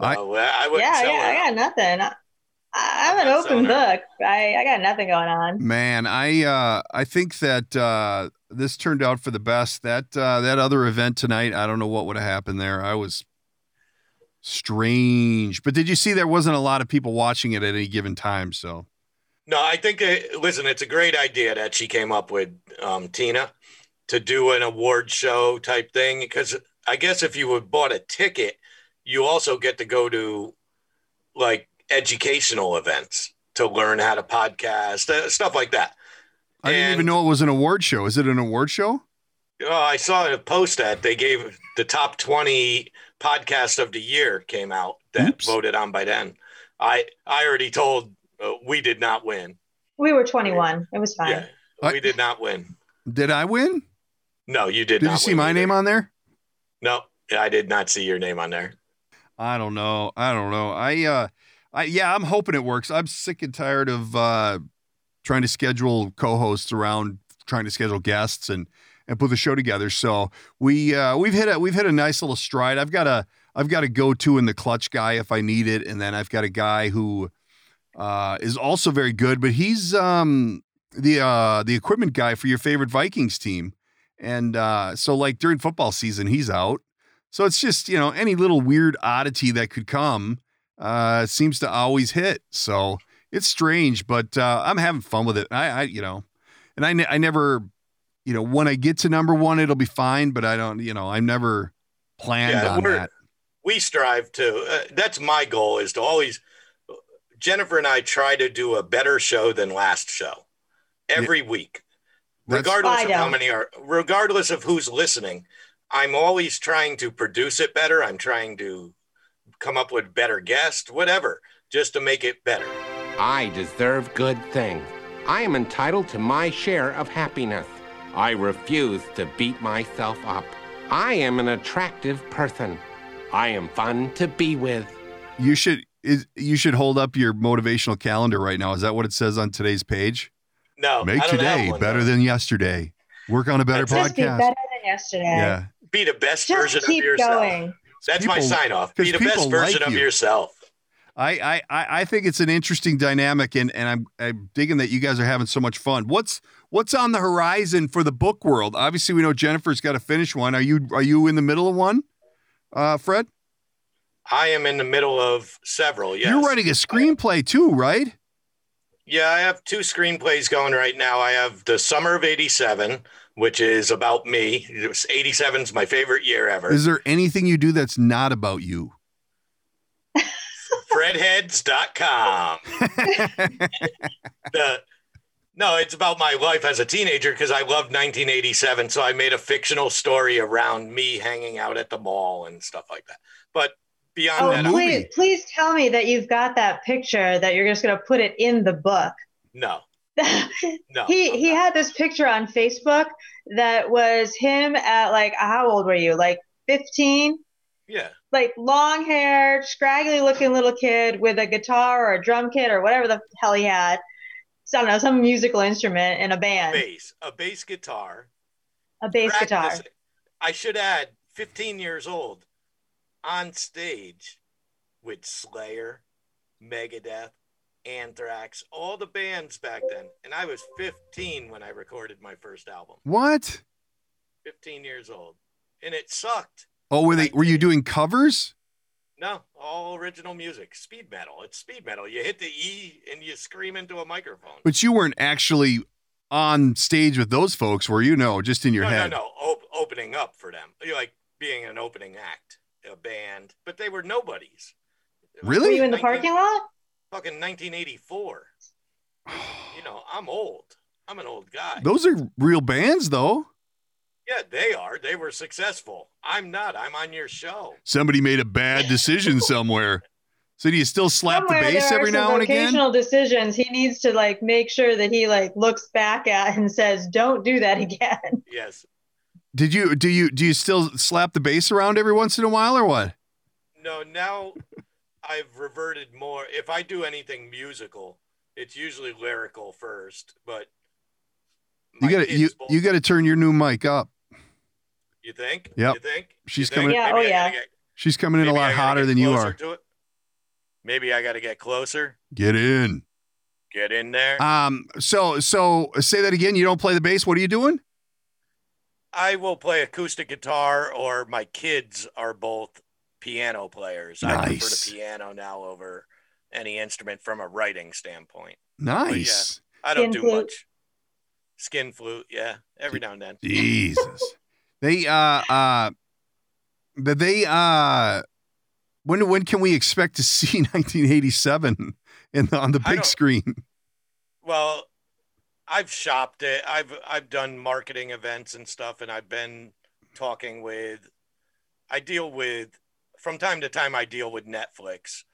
I- No, I, wouldn't Yeah, tell yeah, her. I got nothing. I, I'm I'm an open her. book. I, I got nothing going on. Man, I uh I think that uh this turned out for the best. That uh that other event tonight, I don't know what would have happened there. I was strange. But did you see there wasn't a lot of people watching it at any given time, so No, I think, uh, listen, it's a great idea that she came up with, um, Tina, to do an award show type thing. Because I guess if you would bought a ticket, you also get to go to like educational events to learn how to podcast, uh, stuff like that. I didn't even know it was an award show. Is it an award show? Oh, I saw a post that they gave the top 20 podcast of the year came out that Oops. voted on by then. I I already told uh, we did not win. We were 21. It was fine. Yeah, I- we did not win. Did I win? No, you did. Not. Did you see win my either. name on there? No, I did not see your name on there. I don't know. I don't know. I uh I yeah, I'm hoping it works. I'm sick and tired of uh trying to schedule co-hosts around trying to schedule guests and and put the show together. So we uh we've hit a we've hit a nice little stride. I've got a I've got a go-to in the clutch guy if I need it, and then I've got a guy who uh is also very good, but he's um the uh the equipment guy for your favorite Vikings team. And uh so like during football season, he's out. So it's just, you know, any little weird oddity that could come uh, seems to always hit. So it's strange, but uh, I'm having fun with it. I, I you know, and I, ne- I never, you know, when I get to number one, it'll be fine, but I don't, you know, I'm never planned Yeah, on that. We strive to. Uh, that's my goal is to always. Jennifer and I try to do a better show than last show every week, That's- regardless of how many are, regardless of who's listening. I'm always trying to produce it better. I'm trying to come up with better guests, whatever, just to make it better. I deserve good things. I am entitled to my share of happiness. I refuse to beat myself up. I am an attractive person. I am fun to be with. You should, is, you should hold up your motivational calendar right now. Is that what it says on today's page? No, Make I don't have today one, better though. than yesterday. Work on a better That's Just be podcast. better than yesterday. Yeah. be the best Just version keep of yourself. going. That's my sign off. Be the best version like of you. yourself. I, I I I think it's an interesting dynamic, and and I'm I'm digging that you guys are having so much fun. What's what's on the horizon for the book world? Obviously, we know Jennifer's got to finish one. Are you are you in the middle of one, uh, Fredd? I am in the middle of several. Yes. You're writing a screenplay too, right? Yeah, I have two screenplays going right now. I have The Summer of 87, which is about me. It was 87 is my favorite year ever. Is there anything you do that's not about you? Freddheads.com. the No, it's about my life as a teenager because I loved 1987. So I made a fictional story around me hanging out at the mall and stuff like that. But beyond Oh, that, movie. please, please tell me that you've got that picture that you're just going to put it in the book. no, no. he I'm he not. had this picture on Facebook that was him at like how old were you? Like 15? Yeah. Like long haired, scraggly looking little kid with a guitar or a drum kit or whatever the hell he had. So I don't know, some musical instrument in a band, Bass, a bass guitar. a bass guitar. I should add, 15 years old, on stage with Slayer, Megadeth, Anthrax, all the bands back then. And I was 15 when I recorded my first album. What? 15 years old. And it sucked. Oh, were they? Were you doing covers? No, all original music. Speed metal. It's speed metal. You hit the E and you scream into a microphone. But you weren't actually on stage with those folks, were you? No, just in your no, head. no, no. Op- opening up for them. You're like being an opening act, a band. But they were nobodies. Really? Were you in the 19 parking lot? fucking 1984. You know, I'm old. I'm an old guy. Those are real bands, though. Yeah, they are. They were successful. I'm not. I'm on your show. Somebody made a bad decision somewhere. So do you still slap Somewhere the bass every now and again? vocational decisions he needs to like make sure that he like looks back at and says, "Don't do that again." Yes. Did you do you do you still slap the bass around every once in a while or what? No, now I've reverted more. If I do anything musical, it's usually lyrical first, but You got to you both- you got to turn your new mic up. You think? Yep. You think? She's You think? coming- Yeah, Maybe oh, yeah. get- She's coming in a lot hotter than you are. to it. Maybe I got to get closer. Get in. Get in there. Um. So so say that again. You don't play the bass. What are you doing? I will play acoustic guitar, or my kids are both piano players. I prefer the piano now over any instrument from a writing standpoint. Nice. I don't Skin do flute. much. Skin flute, yeah, every now and then. Jesus. they uh uh but they uh when when can we expect to see 1987 in the, on the big screen? Well, I've shopped it. I've I've done marketing events and stuff, and I've been talking with. I deal with from time to time. I deal with Netflix.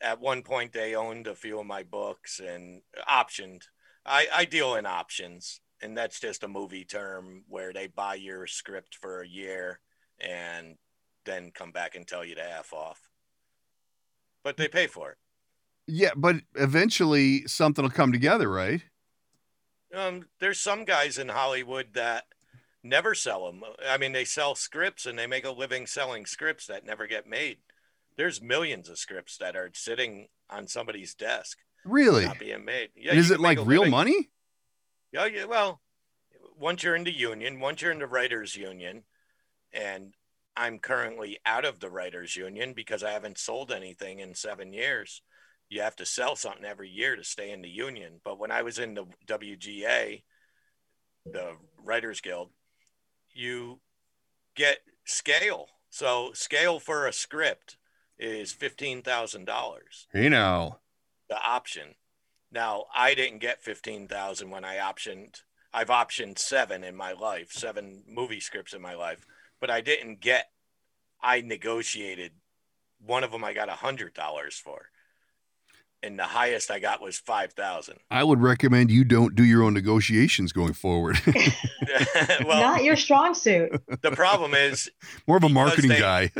At one point, they owned a few of my books and optioned. I, I deal in options, and that's just a movie term where they buy your script for a year and then come back and tell you to f off. But they pay for it. Yeah, but eventually something will come together, right? Um, there's some guys in Hollywood that never sell them. I mean, they sell scripts and they make a living selling scripts that never get made. There's millions of scripts that are sitting on somebody's desk, Really? not being made. Yeah, is it like real living- money? Yeah, yeah. Well, once you're in the union, once you're in the writers' union, and I'm currently out of the writers' union because I haven't sold anything in seven years. You have to sell something every year to stay in the union. But when I was in the WGA, the Writers Guild, you get scale. So scale for a script is fifteen thousand dollars You know. the option. Now, I didn't get 15,000 when I optioned. I've optioned seven in my life, seven movie scripts in my life, but I didn't get, I negotiated. One of them I got a $100 for. And the highest I got was 5,000. I would recommend you don't do your own negotiations going forward. well, Not your strong suit. the problem is More of a marketing they- guy.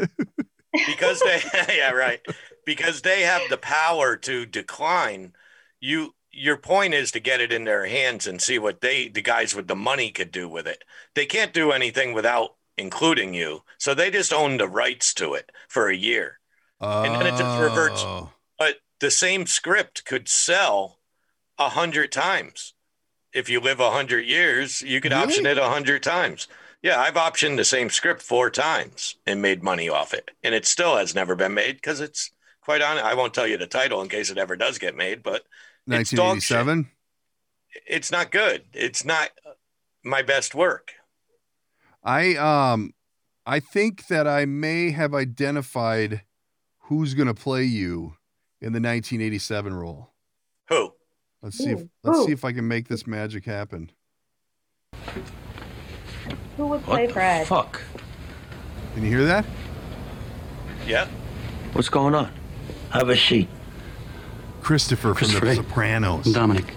because they yeah right because they have the power to decline you your point is to get it in their hands and see what they the guys with the money could do with it they can't do anything without including you so they just own the rights to it for a year And then it just reverts. Oh. but the same script could sell a hundred times. If you live a hundred years you could option it a hundred times. Yeah i've optioned the same script four times and made money off it. And it still has never been made because it's quite honest i won't tell you the title in case it ever does get made but It's 1987. it's not good. It's not my best work. I um I think that I may have identified who's going to play you in the 1987 role. who Let's see if Ooh. let's Ooh. see if I can make this magic happen. Who would play Fredd? Fuck. Can you hear that? Yeah. What's going on? Have a seat. Christopher from Christopher The Lee. Sopranos. Dominic.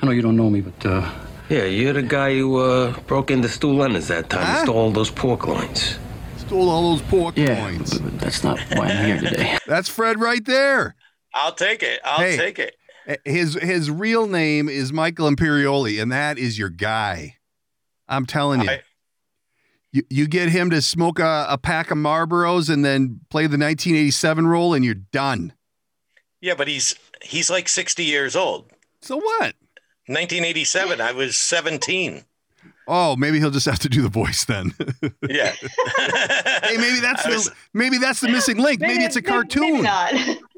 I know you don't know me, but uh, Yeah, you're the guy who uh, broke into Stew Leonard's that time and Huh? stole all those pork loins. Stole all those pork yeah, coins. but, but that's not why I'm here today. That's Fredd right there. I'll take it. I'll Hey. take it. Eh, his his real name is Michael Imperioli, and that is your guy. I'm telling you. I- you, you get him to smoke a, a pack of Marlboros and then play the 1987 role, and you're done. Yeah, but he's he's like 60 years old. So what? 1987, I was 17. Oh, maybe he'll just have to do the voice then. Yeah. hey, maybe that's I the was- maybe that's the missing link. Maybe, it's a maybe cartoon. not.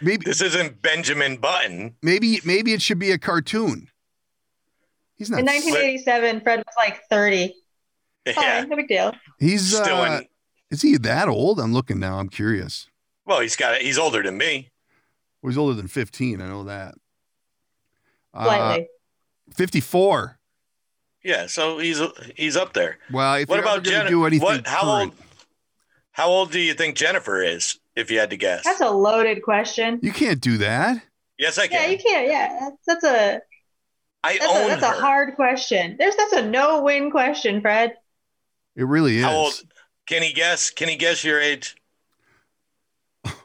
Maybe this isn't Benjamin Button. maybe maybe it should be a cartoon. He's not. In 1987, Fredd was like 30. Fine, Yeah. no big deal. He's Still uh, in. is he that old? I'm looking now. I'm curious. Well, he's got he's older than me. Well, he's older than 15. I know that. Uh, 54. Yeah, so he's he's up there. Well, if what you're about Jennifer? do anything What, how current, old? How old do you think Jennifer is? If you had to guess. That's a loaded question. you can't do that. yes, I can. Yeah, you can't. Yeah, that's, that's a I that's, a, own that's her. a hard question. There's that's a no-win question, Fredd. It really is. How old? Can he guess? Can he guess your age?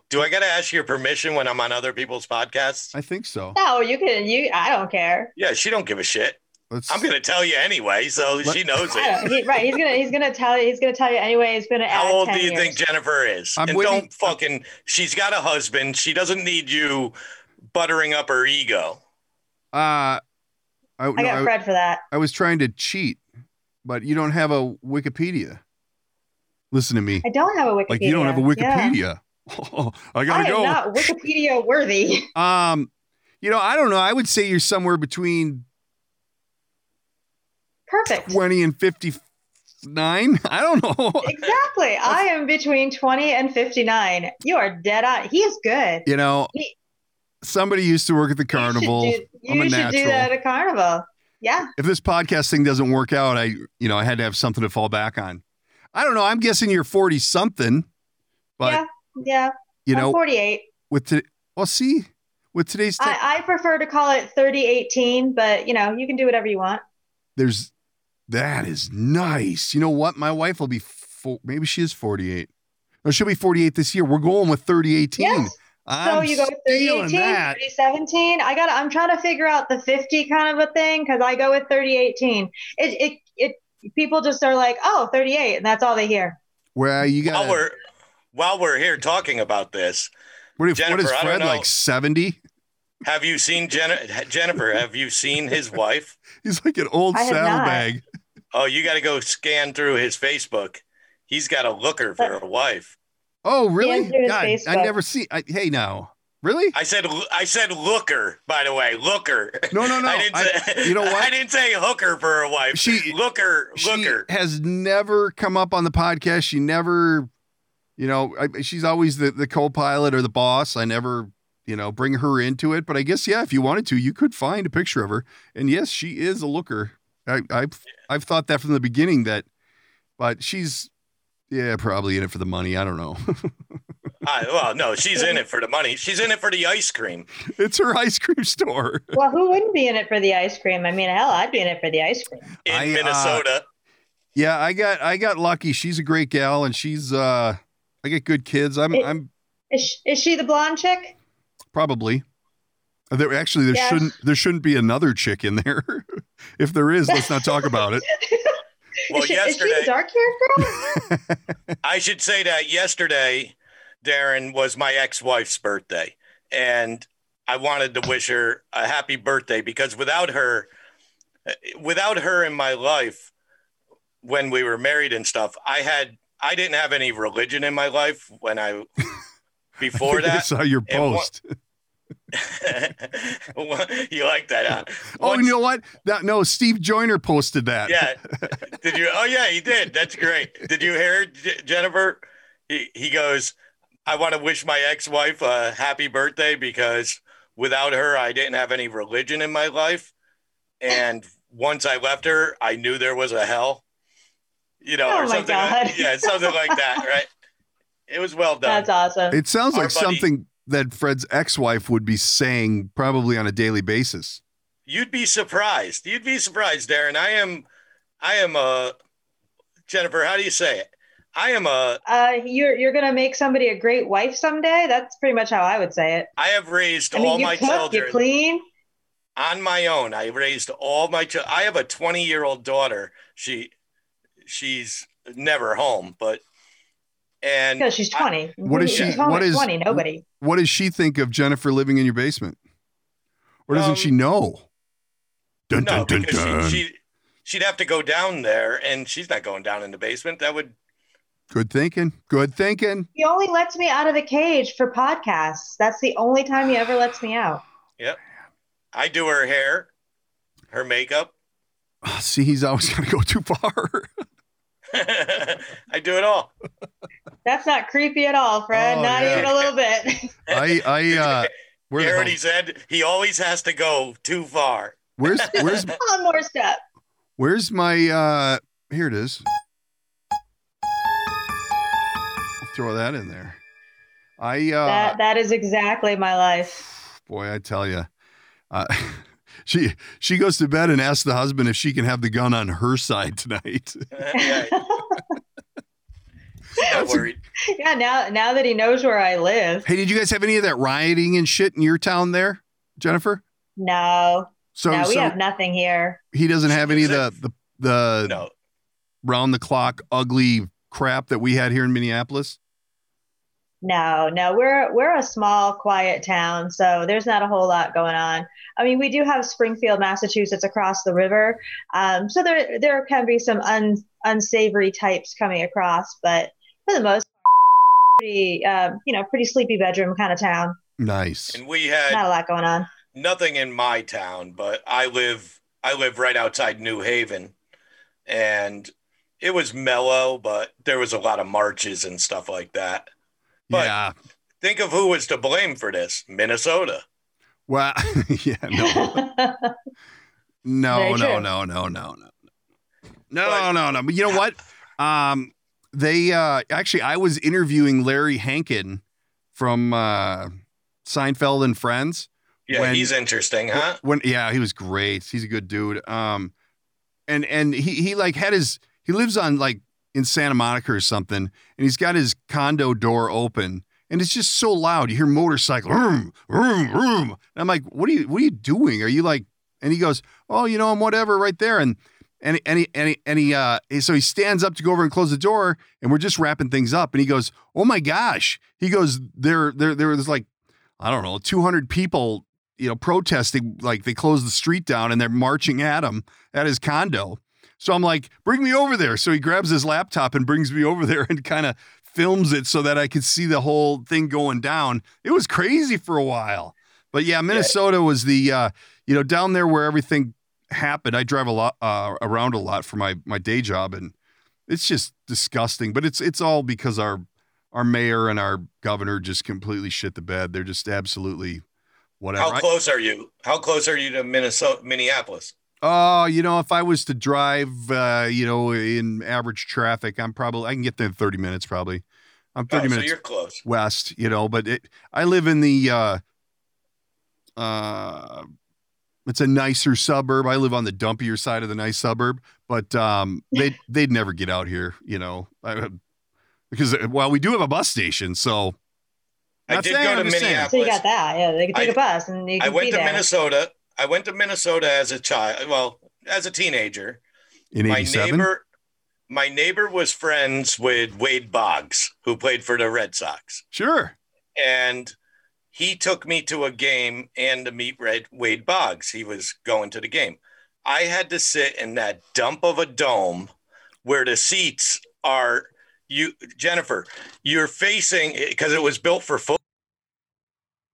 Do I got to ask your permission when I'm on other people's podcasts? I think so. No, you can. You, I don't care. Yeah, she don't give a shit. Let's. I'm gonna tell you anyway, so Let- she knows it. don't, he, right? He's gonna he's gonna tell you. He's gonna tell you anyway. He's gonna add How old do you years. think Jennifer is? I'm and waiting- don't fucking. She's got a husband. She doesn't need you buttering up her ego. Uh, I, I no, got I, Fredd for that. I was trying to cheat, but you don't have a Wikipedia. Listen to me. I don't have a Wikipedia. Like you don't have a Yeah. Wikipedia. I I gotta I am go. not Wikipedia worthy. Um, you know, I don't know. I would say you're somewhere between Perfect. 20 and 59. I don't know. Exactly. I am between 20 and 59. You are dead on. He is good. You know, He- somebody used to work at the carnival. You should do, I'm a you should do that at a carnival. Yeah. If this podcast thing doesn't work out, I, you know, I had to have something to fall back on. I don't know. I'm guessing you're 40 something, but yeah. Yeah. you I'm know, 48. with today, well, see, with today's, I, I prefer to call it 3018, but you know, you can do whatever you want. there's, that is nice. You know what? My wife will be, fo- maybe she is 48. No, she'll be 48 this year. We're going with 3018. Yes. So I'm you go stealing 3018, that. 3017. I got I'm trying to figure out the 50 kind of a thing because I go with 3018. It, it, it, people just are like, oh, 38, and that's all they hear. Well, you got, While we're while we're here talking about this, what, if, what is Jennifer, I don't Fredd like 70? Have you seen Jen- Jennifer? Have you seen his wife? He's like an old I saddlebag. Oh, you got to go scan through his Facebook. He's got a looker for a wife. Oh, really? through his God, I never see. I, hey, now, really? I said I said looker. By the way, looker. No, no, no. I didn't I- say, you know what? I didn't say hooker for a wife. She- looker, she looker. has never come up on the podcast. She never, you know, I, she's always the, the co-pilot or the boss. I never, you know, bring her into it. But I guess, yeah, if you wanted to, you could find a picture of her. And yes, she is a looker. I, I've, I've thought that from the beginning that, but she's, yeah, probably in it for the money. I don't know. I, well, no, she's in it for the money. She's in it for the ice cream. it's her ice cream store. Well, who wouldn't be in it for the ice cream? I mean, hell, I'd be in it for the ice cream. in I, uh, Minnesota. Yeah, I got, I got lucky. She's a great gal, and she's, uh, I get good kids. I'm, It- I'm Is she, is she the blonde chick? Probably. Uh, There actually there Yes. shouldn't there shouldn't be another chick in there. if there is, let's not talk about it. Well, is, she, is she yesterday- dark haired girl? I should say that yesterday, Darren was my ex-wife's birthday, and I wanted to wish her a happy birthday because without her, without her in my life, when we were married and stuff, I had I didn't have any religion in my life when I before I think I that. saw your And one- post. you like that? Huh? oh, Once- you know what? That, no, Steve Joyner posted that. yeah. Did you? Oh, yeah, he did. That's great. Did you hear J- Jennifer? He he goes. I want to wish my ex-wife a happy birthday because without her, I didn't have any religion in my life. And once I left her, I knew there was a hell. You know, Oh or my something. God. Like, yeah, something like that, right? It was well done. That's awesome. It sounds Our like buddy- something that Fredd's ex-wife would be saying probably on a daily basis. You'd be surprised. You'd be surprised, Darren. I am, I am a Jennifer. How do you say it? I am a. Uh, you're you're gonna make somebody a great wife someday. That's pretty much how I would say it. I have raised I mean, all you my cook, children you clean. on my own. I raised all my. children. I have a 20 year old daughter. She, she's never home, but and Because she's 20. What is she- She's home what 20. Nobody. What does she think of Jennifer living in your basement? Or doesn't Um, she know? Dun, no, dun, dun, because dun. She, she she'd have to go down there, and she's not going down in the basement. That would Good thinking. Good thinking. He only lets me out of the cage for podcasts. That's the only time he ever lets me out. Yep. I do her hair, her makeup. Ah, See, he's always going to go too far. I do it all. That's not creepy at all, Fredd. Oh, not yeah. even a little bit. I, I, uh, where He the already said he always has to go too far. where's, where's, One more step. where's my, uh, here it is. Throw that in there. I, uh, that that is exactly my life. boy, I tell you, uh, she, she goes to bed and asks the husband if she can have the gun on her side tonight. yeah. She's not That's a- worried. yeah, now now that he knows where I live. Hey, did you guys have any of that rioting and shit in your town there, Jennifer? No. So, no, we so have nothing here. he doesn't have any of the the, the No. round the clock ugly crap that we had here in Minneapolis. No, no, we're we're a small, quiet town, so there's not a whole lot going on. I mean, we do have Springfield, Massachusetts, across the river, um, so there there can be some un, unsavory types coming across, but for the most, part, pretty um, you know, pretty sleepy bedroom kind of town. Nice. And we had Not a had lot going on. nothing in my town, but I live I live right outside New Haven. And it was mellow, but there was a lot of marches and stuff like that. But- yeah. Think of who was to blame for this. Minnesota. Well, yeah. No. No. Very No. true. No. No. No. No. No. But- No. No. But you know what? Um, they uh actually I was interviewing Larry Hankin from uh Seinfeld and Friends. Yeah, When- he's interesting, huh? When yeah, he was great. He's a good dude. Um, and and he he like had his he lives on like in Santa Monica or something, and he's got his condo door open, and it's just so loud. You hear motorcycle, vroom, vroom, vroom. And I'm like, what are you what are you doing? Are you like? And he goes, oh, you know, I'm whatever right there, and. And, and he and he and he uh so he stands up to go over and close the door and we're just wrapping things up and he goes oh my gosh he goes there there there was like I don't know 200 people you know, protesting, like they closed the street down and they're marching at him at his condo. So I'm like, bring me over there. So he grabs his laptop and brings me over there and kind of films it so that I could see the whole thing going down. It was crazy for a while. But yeah, Minnesota was the, uh, you know, down there where everything happened. I drive a lot uh, around a lot for my my day job, and it's just disgusting. But it's it's all because our our mayor and our governor just completely shit the bed. They're just absolutely whatever. How I- close are you? How close are you to Minnesota, Minneapolis? Oh, you know, if I was to drive, uh, you know, in average traffic, I'm probably I can get there in 30 minutes. Probably, I'm 30 Oh, so minutes you're close. west. You know, but it, I live in the. Uh, uh, it's a nicer suburb. I live on the dumpier side of the nice suburb, but um, they they'd never get out here. You know, I, because well, we do have a bus station, so. I did saying, go to I'm just saying. Minneapolis. So you got that. Yeah, they can take I- a bus and you I went be to there. Minnesota. I went to Minnesota as a child. Well, as a teenager. In my 87? neighbor, my neighbor was friends with Wade Boggs, who played for the Red Sox, Sure. and he took me to a game and to meet Red Wade Boggs. He was going to the game. I had to sit in that dump of a dome where the seats are. You, Jennifer, you're facing because it was built for football.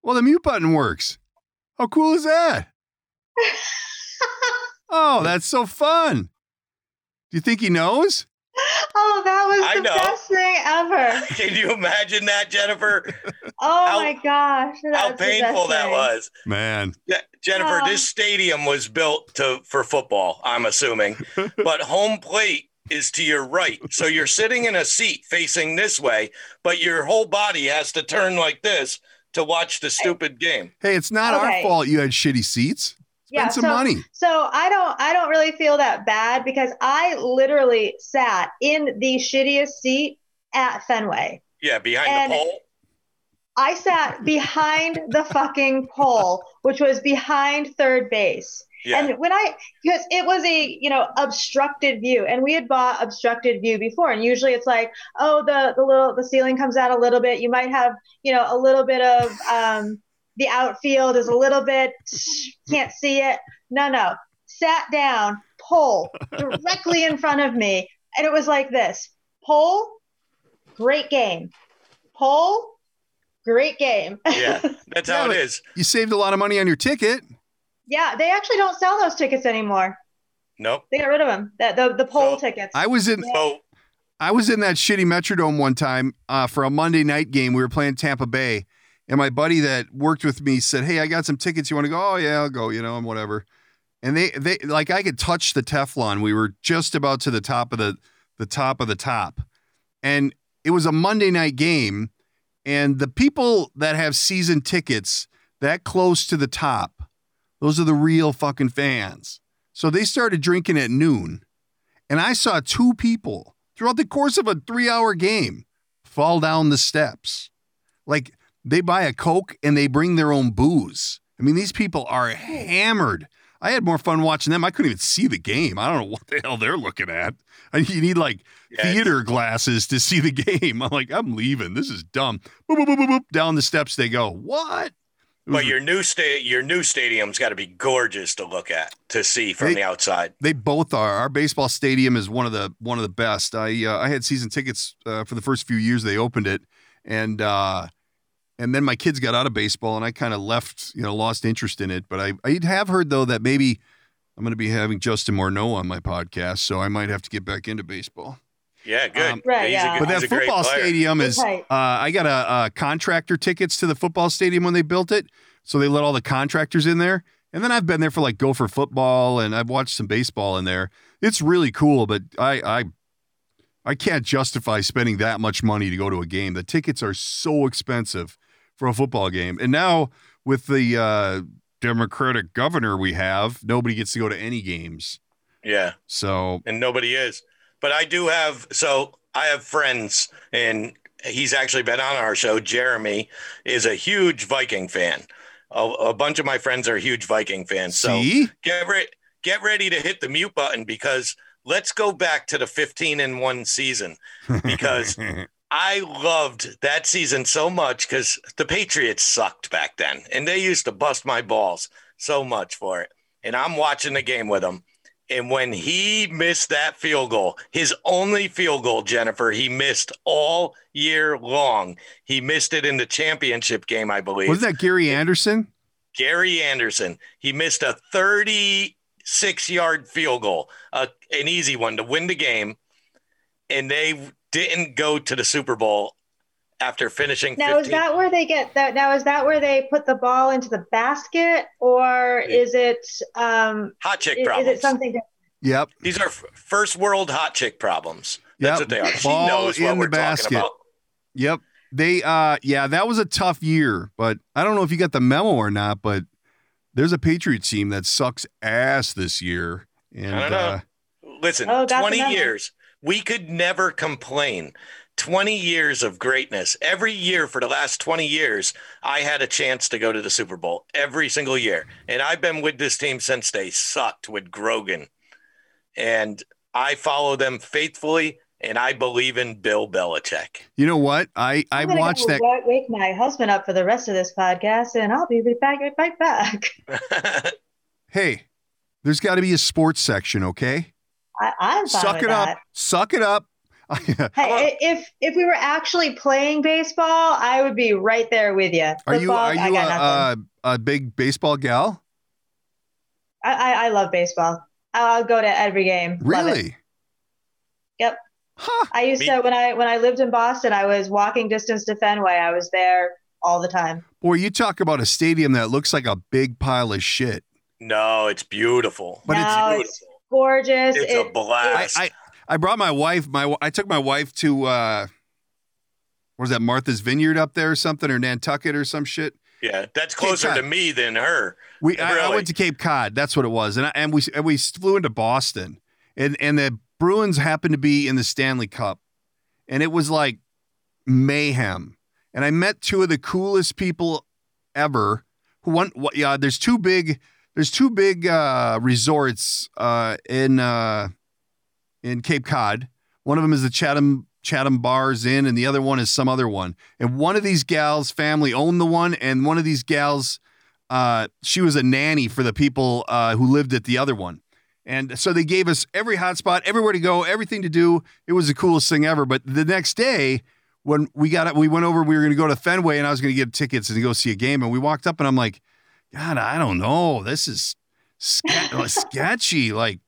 Well, the mute button works. How cool is that? oh, that's so fun. Do you think he knows? Oh, that was I the know. best thing ever. Can you imagine that, Jennifer? Oh How- my gosh. How that's the best painful that thing. was. Man. Je- Jennifer, Yeah. this stadium was built to for football, I'm assuming, but home plate is to your right. So you're sitting in a seat facing this way, but your whole body has to turn like this to watch the stupid game. Hey, it's not our fault you had shitty seats. Spend Yeah, some so- money. So I don't I don't really feel that bad because I literally sat in the shittiest seat at Fenway. Yeah, behind And- the pole. I sat behind the fucking pole, which was behind third base. Yeah. And when I, because it was a, you know, obstructed view and we had bought obstructed view before. And usually it's like, oh, the, the little, the ceiling comes out a little bit. You might have, you know, a little bit of, um, the outfield is a little bit, can't see it. No, no. Sat down, pole directly in front of me. And it was like this pole, great game. Pole, great game. yeah, that's how Yeah, it. You saved a lot of money on your ticket. Yeah, they actually don't sell those tickets anymore. Nope. They got rid of them. The the, the pole So- tickets. I was in So I was in that shitty Metrodome one time uh, for a Monday night game. We were playing Tampa Bay, and my buddy that worked with me said, "Hey, I got some tickets. You want to go? Oh yeah, I'll go. You know, and whatever." And they they like I could touch the Teflon. We were just about to the top of the the top of the top, and it was a Monday night game, and the people that have season tickets that close to the top, those are the real fucking fans. So they started drinking at noon. And I saw two people throughout the course of a three hour game fall down the steps. Like they buy a Coke and they bring their own booze. I mean, these people are hammered. I had more fun watching them. I couldn't even see the game. I don't know what the hell they're looking at. I, you need like Yeah, theater glasses to see the game. I'm like, I'm leaving. This is dumb. Boop, boop, boop, boop, boop. Down the steps they go. What? But your new sta- your new stadium's got to be gorgeous to look at to see from They- the outside. They both are. Our baseball stadium is one of the one of the best. I uh, I had season tickets uh, for the first few years they opened it, and uh, and then my kids got out of baseball, and I kind of left, you know, lost interest in it. But I I have heard though that maybe I'm going to be having Justin Morneau on my podcast, so I might have to get back into baseball. Yeah, good. Um, Right, He's a yeah. good- But he's that a great football stadium is. Uh, Right. I got a, a contractor tickets to the football stadium when they built it, so they let all the contractors in there. And then I've been there for like Gopher football, and I've watched some baseball in there. It's really cool, but I I I can't justify spending that much money to go to a game. The tickets are so expensive for a football game, and now with the uh, Democratic governor we have, nobody gets to go to any games. Yeah. So and nobody is. But I do have so I have friends and he's actually been on our show. Jeremy is a huge Viking fan. A, a bunch of my friends are huge Viking fans. So see, get re- get ready to hit the mute button because let's go back to the 15 and 1 season because I loved that season so much because the Patriots sucked back then and they used to bust my balls so much for it. And I'm watching the game with them. And when he missed that field goal, his only field goal, Jennifer, he missed all year long. He missed it in the championship game, I believe. was that Gary Anderson? Gary Anderson. He missed a 36 yard field goal, uh, an easy one to win the game. And they didn't go to the Super Bowl after finishing now 15. is that where they get that? Now is that where they put the ball into the basket, or is it um hot chick is, is it something? That, Yep. These are first world hot chick problems. That's Yep. what they are. She Ball knows what the we're basket. talking about. Yep. They uh yeah, that was a tough year, but I don't know if you got the memo or not, but there's a Patriot team that sucks ass this year. And I don't know. uh Listen, Oh, got 20 memo. years. We could never complain. 20 years of greatness. Every year for the last 20 years, I had a chance to go to the Super Bowl every single year. And I've been with this team since they sucked with Grogan. And I follow them faithfully and I believe in Bill Belichick. you know what? I I I'm gonna watched that Wake my husband up for the rest of this podcast, and I'll be back right back. hey, there's got to be a sports section, okay? I, I'm fine Suck with it that. up. Suck it up. Hey, if if we were actually playing baseball, I would be right there with you. Are you are you a, a, uh, a big baseball gal? I, I I love baseball. I'll go to every game. Really? Yep. I used Me- to when I when I lived in Boston, I was walking distance to Fenway. I was there all the time. Boy, you talk about a stadium that looks like a big pile of shit. No, it's beautiful. But it's no, beautiful. It's gorgeous. It's It- a blast. I, I I brought my wife. My I took my wife to uh, what was that Martha's Vineyard up there or something or Nantucket or some shit. yeah, that's closer to me than her. We I, I went to Cape Cod. That's what it was, and I, and we and we flew into Boston, and and the Bruins happened to be in the Stanley Cup, and it was like mayhem. And I met two of the coolest people ever. Who one? What? Yeah, there's two big. There's two big uh, resorts uh, in uh, in Cape Cod. One of them is the Chatham Chatham Bars Inn, and the other one is some other one. And one of these gals' family owned the one, and one of these gals, uh, she was a nanny for the people uh, who lived at the other one. And so they gave us every hotspot, everywhere to go, everything to do. It was the coolest thing ever. But the next day, when we got it, we went over, we were going to go to Fenway, and I was going to get tickets and go see a game. And we walked up, and I'm like, God, I don't know. This is ske- sketchy. Like,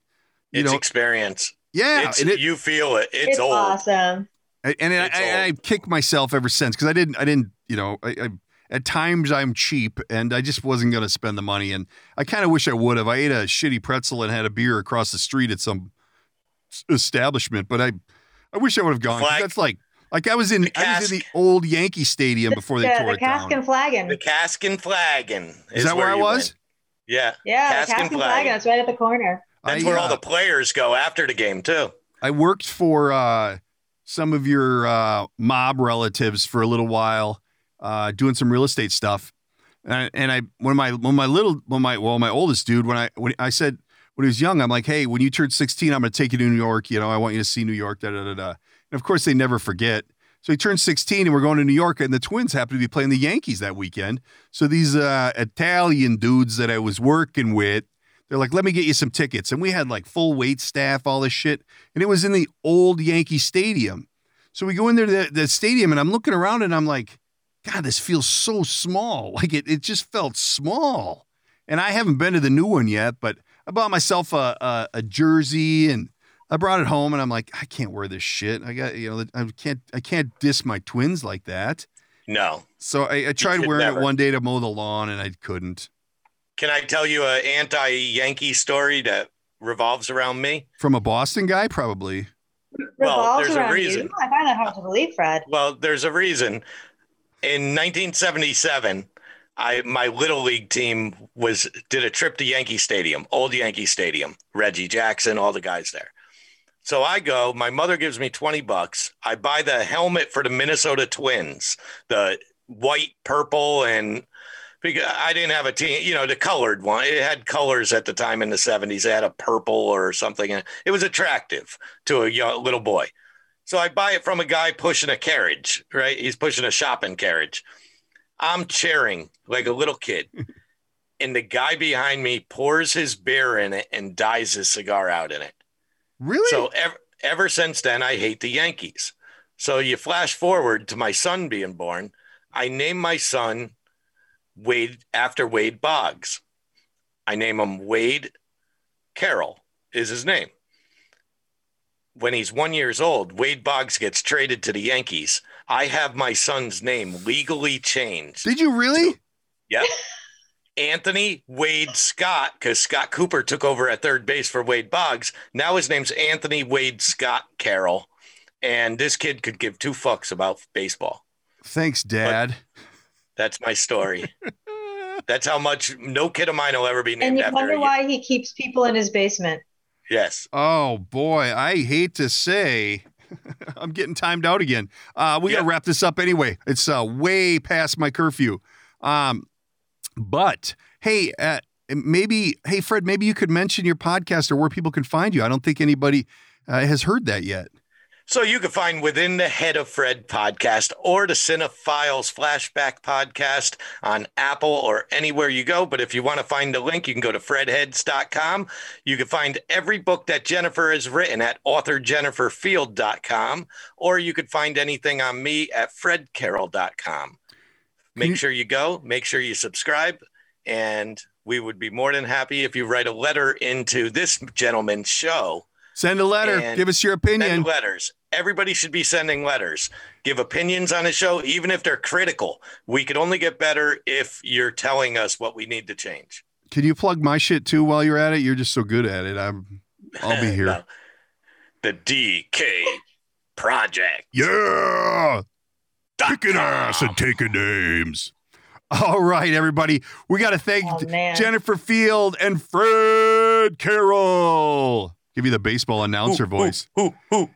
you It's know, experience. yeah. It's, it- you feel it. It's, It's, old. awesome. I- and I, It's I, I old. kick myself ever since because I didn't, I didn't, you know, I, I, at times I'm cheap and I just wasn't going to spend the money. And I kind of wish I would have. I ate a shitty pretzel and had a beer across the street at some establishment, but I, I wish I would have gone. Flag- That's like, like I was in, The I was in the old Yankee Stadium before they the, tore the it cask down. and flagon. The cask and flagon. Is that where, I was? went. Yeah. yeah, Cask the cask and and flagon. flagon. It's right at the corner. That's I, where uh, all the players go after the game too. I worked for uh, some of your uh, mob relatives for a little while, uh, doing some real estate stuff. And I, and I when my when my little when my well my oldest dude when I when I said when he was young I'm like hey when you turn 16 I'm going to take you to New York you know I want you to see New York da da da da and of course they never forget so he turned 16 and we're going to New York and the Twins happen to be playing the Yankees that weekend so these uh, Italian dudes that I was working with they're like, let me get you some tickets. And we had like full wait staff, all this shit. And it was in the old Yankee Stadium. So we go in there to the, the stadium and I'm looking around and I'm like, God, this feels so small. Like it, it just felt small. And I haven't been to the new one yet, but I bought myself a, a, a jersey and I brought it home and I'm like, I can't wear this shit. I got, you know, I can't, I can't diss my twins like that. No. So I, I tried wearing never. it one day to mow the lawn and I couldn't. Can I tell you an anti-Yankee story that revolves around me? From a Boston guy, probably. Well, there's a reason. You. I find that hard to believe, Fredd. Well, there's a reason. In 1977, I my little league team was did a trip to Yankee Stadium, old Yankee Stadium. Reggie Jackson, all the guys there. So I go. My mother gives me 20 bucks. I buy the helmet for the Minnesota Twins, the white, purple, and because I didn't have a team, you know, the colored one. It had colors at the time in the 70s. It had a purple or something. and It was attractive to a young, little boy. So I buy it from a guy pushing a carriage, right? He's pushing a shopping carriage. I'm cheering like a little kid. and the guy behind me pours his beer in it and dyes his cigar out in it. Really? So ever, ever since then, I hate the Yankees. So you flash forward to my son being born. I name my son Wade after Wade Boggs. I name him Wade Carroll is his name. When he's one years old, Wade Boggs gets traded to the Yankees. I have my son's name legally changed. Did you really? Yep. Anthony Wade Scott, because Scott Cooper took over at third base for Wade Boggs. Now his name's Anthony Wade Scott Carroll. And this kid could give two fucks about baseball. Thanks, Dad. That's my story. That's how much no kid of mine will ever be And named you after. wonder why he keeps people in his basement. Yes. Oh boy, I hate to say, I'm getting timed out again. Uh, we gotta wrap this up anyway. It's uh, way past my curfew. Um, but hey, uh, maybe hey Fredd, maybe you could mention your podcast or where people can find you. I don't think anybody uh, has heard that yet. So you can find Within the Head of Fredd podcast or the Cinephiles Flashback podcast on Apple or anywhere you go. But if you want to find the link, you can go to freddheads.com. You can find every book that Jennifer has written at authorjenniferfield.com, or you could find anything on me at freddcarroll.com. Make sure you go, make sure you subscribe, and we would be more than happy if you write a letter into this gentleman's show Send a letter. Give us your opinion. Send letters. Everybody should be sending letters. Give opinions on the show, even if they're critical. We could only get better if you're telling us what we need to change. Can you plug my shit too while you're at it? You're just so good at it. I'm. I'll be here. No. The DK Project. Yeah. Kicking ass and taking names. All right, everybody. We got to thank Oh. Jennifer Field and Fredd Carroll. Give you the baseball announcer voice. Who, who?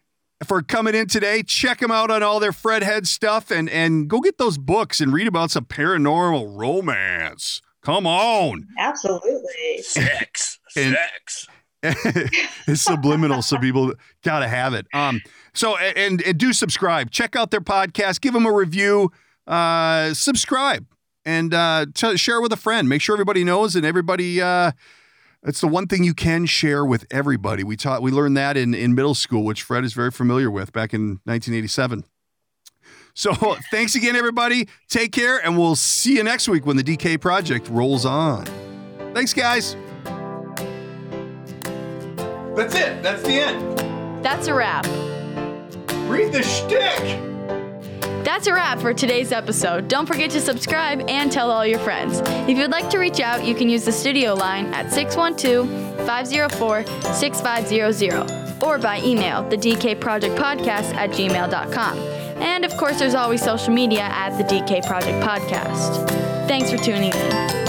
For coming in today, check them out on all their Fredd Head stuff and and go get those books and read about some paranormal romance. Come on. Absolutely. Sex. And- Sex. it's subliminal, so people gotta have it. Um, so and, and do subscribe. Check out their podcast. Give them a review. Uh, subscribe and uh, t- share with a friend. Make sure everybody knows and everybody. Uh, it's the one thing you can share with everybody. We taught we learned that in in middle school, which Fredd is very familiar with back in 1987. So thanks again, everybody. Take care, and we'll see you next week when the DK project rolls on. Thanks, guys. That's it. That's the end. That's a wrap. Read the shtick. That's a wrap for today's episode. Don't forget to subscribe and tell all your friends. If you'd like to reach out, you can use the studio line at 612 504 6500 or by email, the DK Project Podcast at gmail.com. And of course, there's always social media at the DK Project Podcast. Thanks for tuning in.